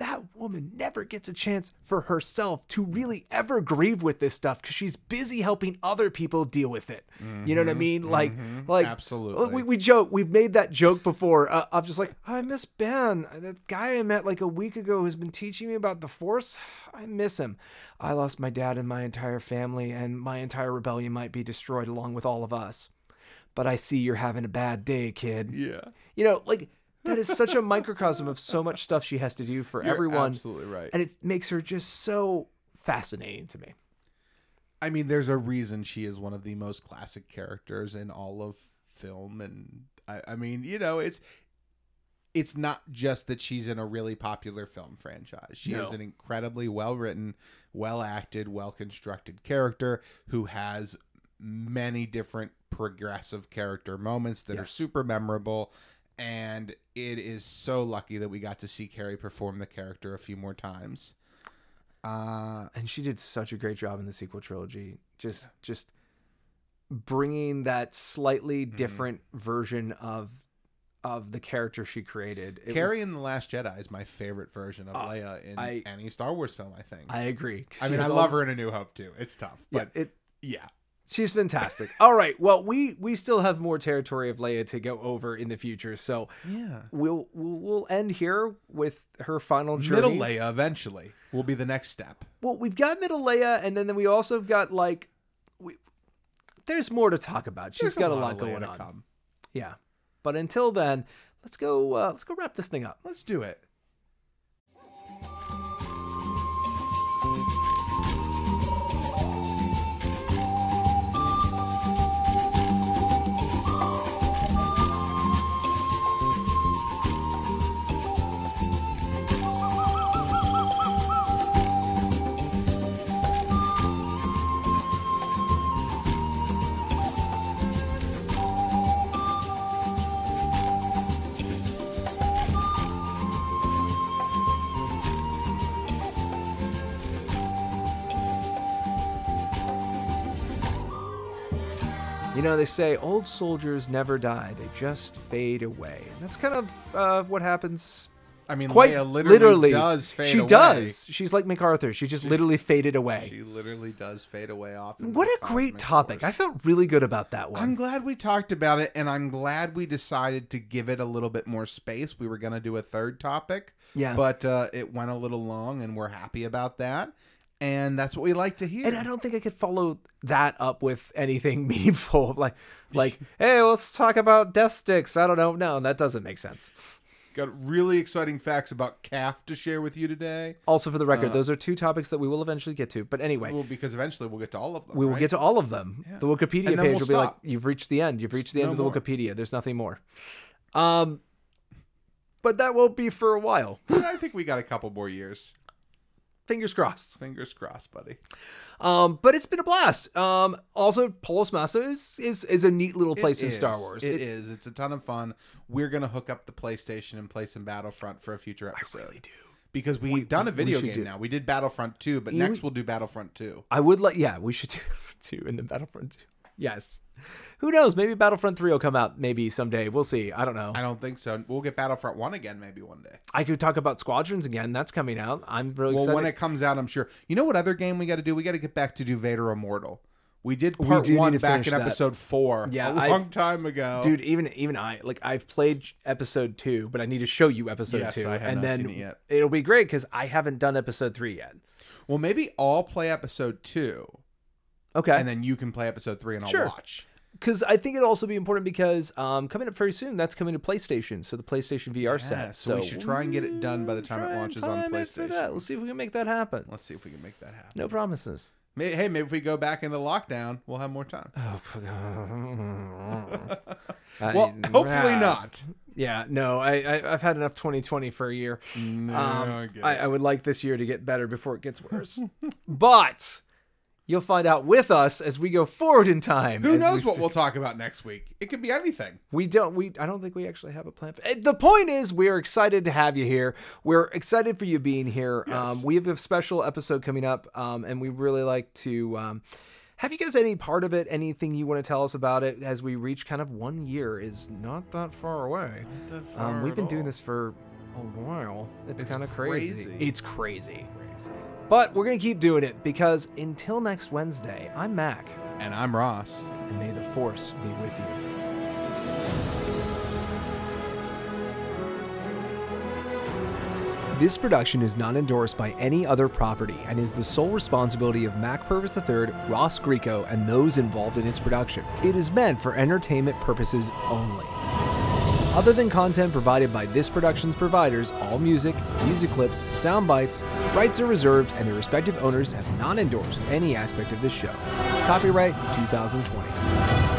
that woman never gets a chance for herself to really ever grieve with this stuff because she's busy helping other people deal with it. You know what I mean? Like, like Absolutely. We, we joke. We've made that joke before. Uh, I'm just like, I miss Ben, that guy I met like a week ago who's been teaching me about the Force. I miss him. I lost my dad and my entire family, and my entire rebellion might be destroyed along with all of us. But I see you're having a bad day, kid. Yeah. You know, like that is such a microcosm of so much stuff she has to do for You're everyone. absolutely right. And it makes her just so fascinating to me. I mean, there's a reason she is one of the most classic characters in all of film, and I, I mean, you know, it's it's not just that she's in a really popular film franchise. She is an incredibly well written, well acted, well constructed character who has many different progressive character moments that are super memorable. And it is so lucky that we got to see Carrie perform the character a few more times. Uh, and she did such a great job in the sequel trilogy just just bringing that slightly Mm-hmm. different version of of the character she created It Carrie was- in the Last Jedi is my favorite version of Leia in I- any Star Wars film. I think. i agree. I mean, I has all- love her in A New Hope too. It's tough, yeah, but it yeah, she's fantastic all right well we we still have more territory of leia to go over in the future so yeah. we'll we'll, we'll end here with her final journey Middle Leia eventually will be the next step. well we've got middle leia and then, then we also have got like we there's more to talk about she's There's got a lot lot of Leia going on come. Yeah. But until then, let's go uh, let's go wrap this thing up. Let's do it. You know, they say old soldiers never die, they just fade away. And that's kind of uh, what happens I mean, quite Leia literally literally does fade she away. does. She's like MacArthur. She just literally faded away. She literally does fade away off. what a great topic! I felt really good about that one. I'm glad we talked about it, and I'm glad we decided to give it a little bit more space. We were going to do a third topic, Yeah. but uh, it went a little long, and we're happy about that. And that's what we like to hear. and I don't think I could follow that up with anything (laughs) meaningful. Like, like, hey, let's talk about death sticks. I don't know. No, that doesn't make sense. Got really exciting facts about calf to share with you today. Also, for the record, Uh, those are two topics that we will eventually get to. But anyway, Well, because eventually we'll get to all of them. we will right? get to all of them. The Wikipedia page we'll will be like, "You've reached the end. You've reached the end No of the more. Wikipedia. There's nothing more." Um, but that won't be for a while. (laughs) I think we got a couple more years. Fingers crossed. Fingers crossed, buddy. Um, but it's been a blast. Um, also, Polis Massa is is is a neat little place It in Star is. Wars. It is. It's a ton of fun. We're gonna hook up the PlayStation and play some Battlefront for a future episode. I really do. Because we've done a video game do- now. We did Battlefront 2, but Yeah, next we- we'll do Battlefront 2. I would like. Yeah, we should do (laughs) two in the Battlefront two. Yes. Who knows? Maybe Battlefront three will come out. Maybe someday. We'll see. I don't know. I don't think so. We'll get Battlefront 1 again maybe one day. I could talk about Squadrons again. That's coming out. I'm really Well, excited. when it comes out, I'm sure. You know what other game we got to do? We got to get back to do Vader Immortal. We did We part need one back in that. episode four. Yeah, a I've- long time ago, Dude, even even I like I've played episode two, but I need to show you episode Yes, two, I have and then seen it yet. it'll be great because I haven't done episode three yet. Well, maybe I'll play episode two, Okay, and then you can play episode three, and I'll Sure. watch. Because I think it'll also be important because um, coming up very soon, that's coming to PlayStation, so the PlayStation VR set. Yeah, so we should try and get it done by the time it launches on time that. PlayStation. Let's see if we can make that happen. Let's see if we can make that happen. No promises. May- Hey, maybe if we go back into lockdown, we'll have more time. (laughs) Uh, (laughs) Well, hopefully not. Yeah, no, I, I I've had enough 2020 for a year. No, Um, I I. I would like this year to get better before it gets worse. (laughs) but you'll find out with us as we go forward in time. Who knows we what st- we'll talk about next week? It could be anything. We don't. We. I don't think we actually have a plan. For, Eh, the point is, we're excited to have you here. We're excited for you being here. Um, we have a special episode coming up, um, and we really like to. Um, have you guys any part of it? Anything you want to tell us about it as we reach kind of one year is not that far away. Um, we've been doing this for a while. It's, It's kind of crazy. crazy. It's crazy. But we're gonna keep doing it because until next Wednesday, I'm Mac, And I'm Ross. and may the Force be with you. This production is not endorsed by any other property and is the sole responsibility of Mac Purvis III, Ross Greco, and those involved in its production. It is meant for entertainment purposes only. Other than content provided by this production's providers, all music, music clips, sound bites, rights are reserved, and their respective owners have not endorsed any aspect of this show. Copyright 2020.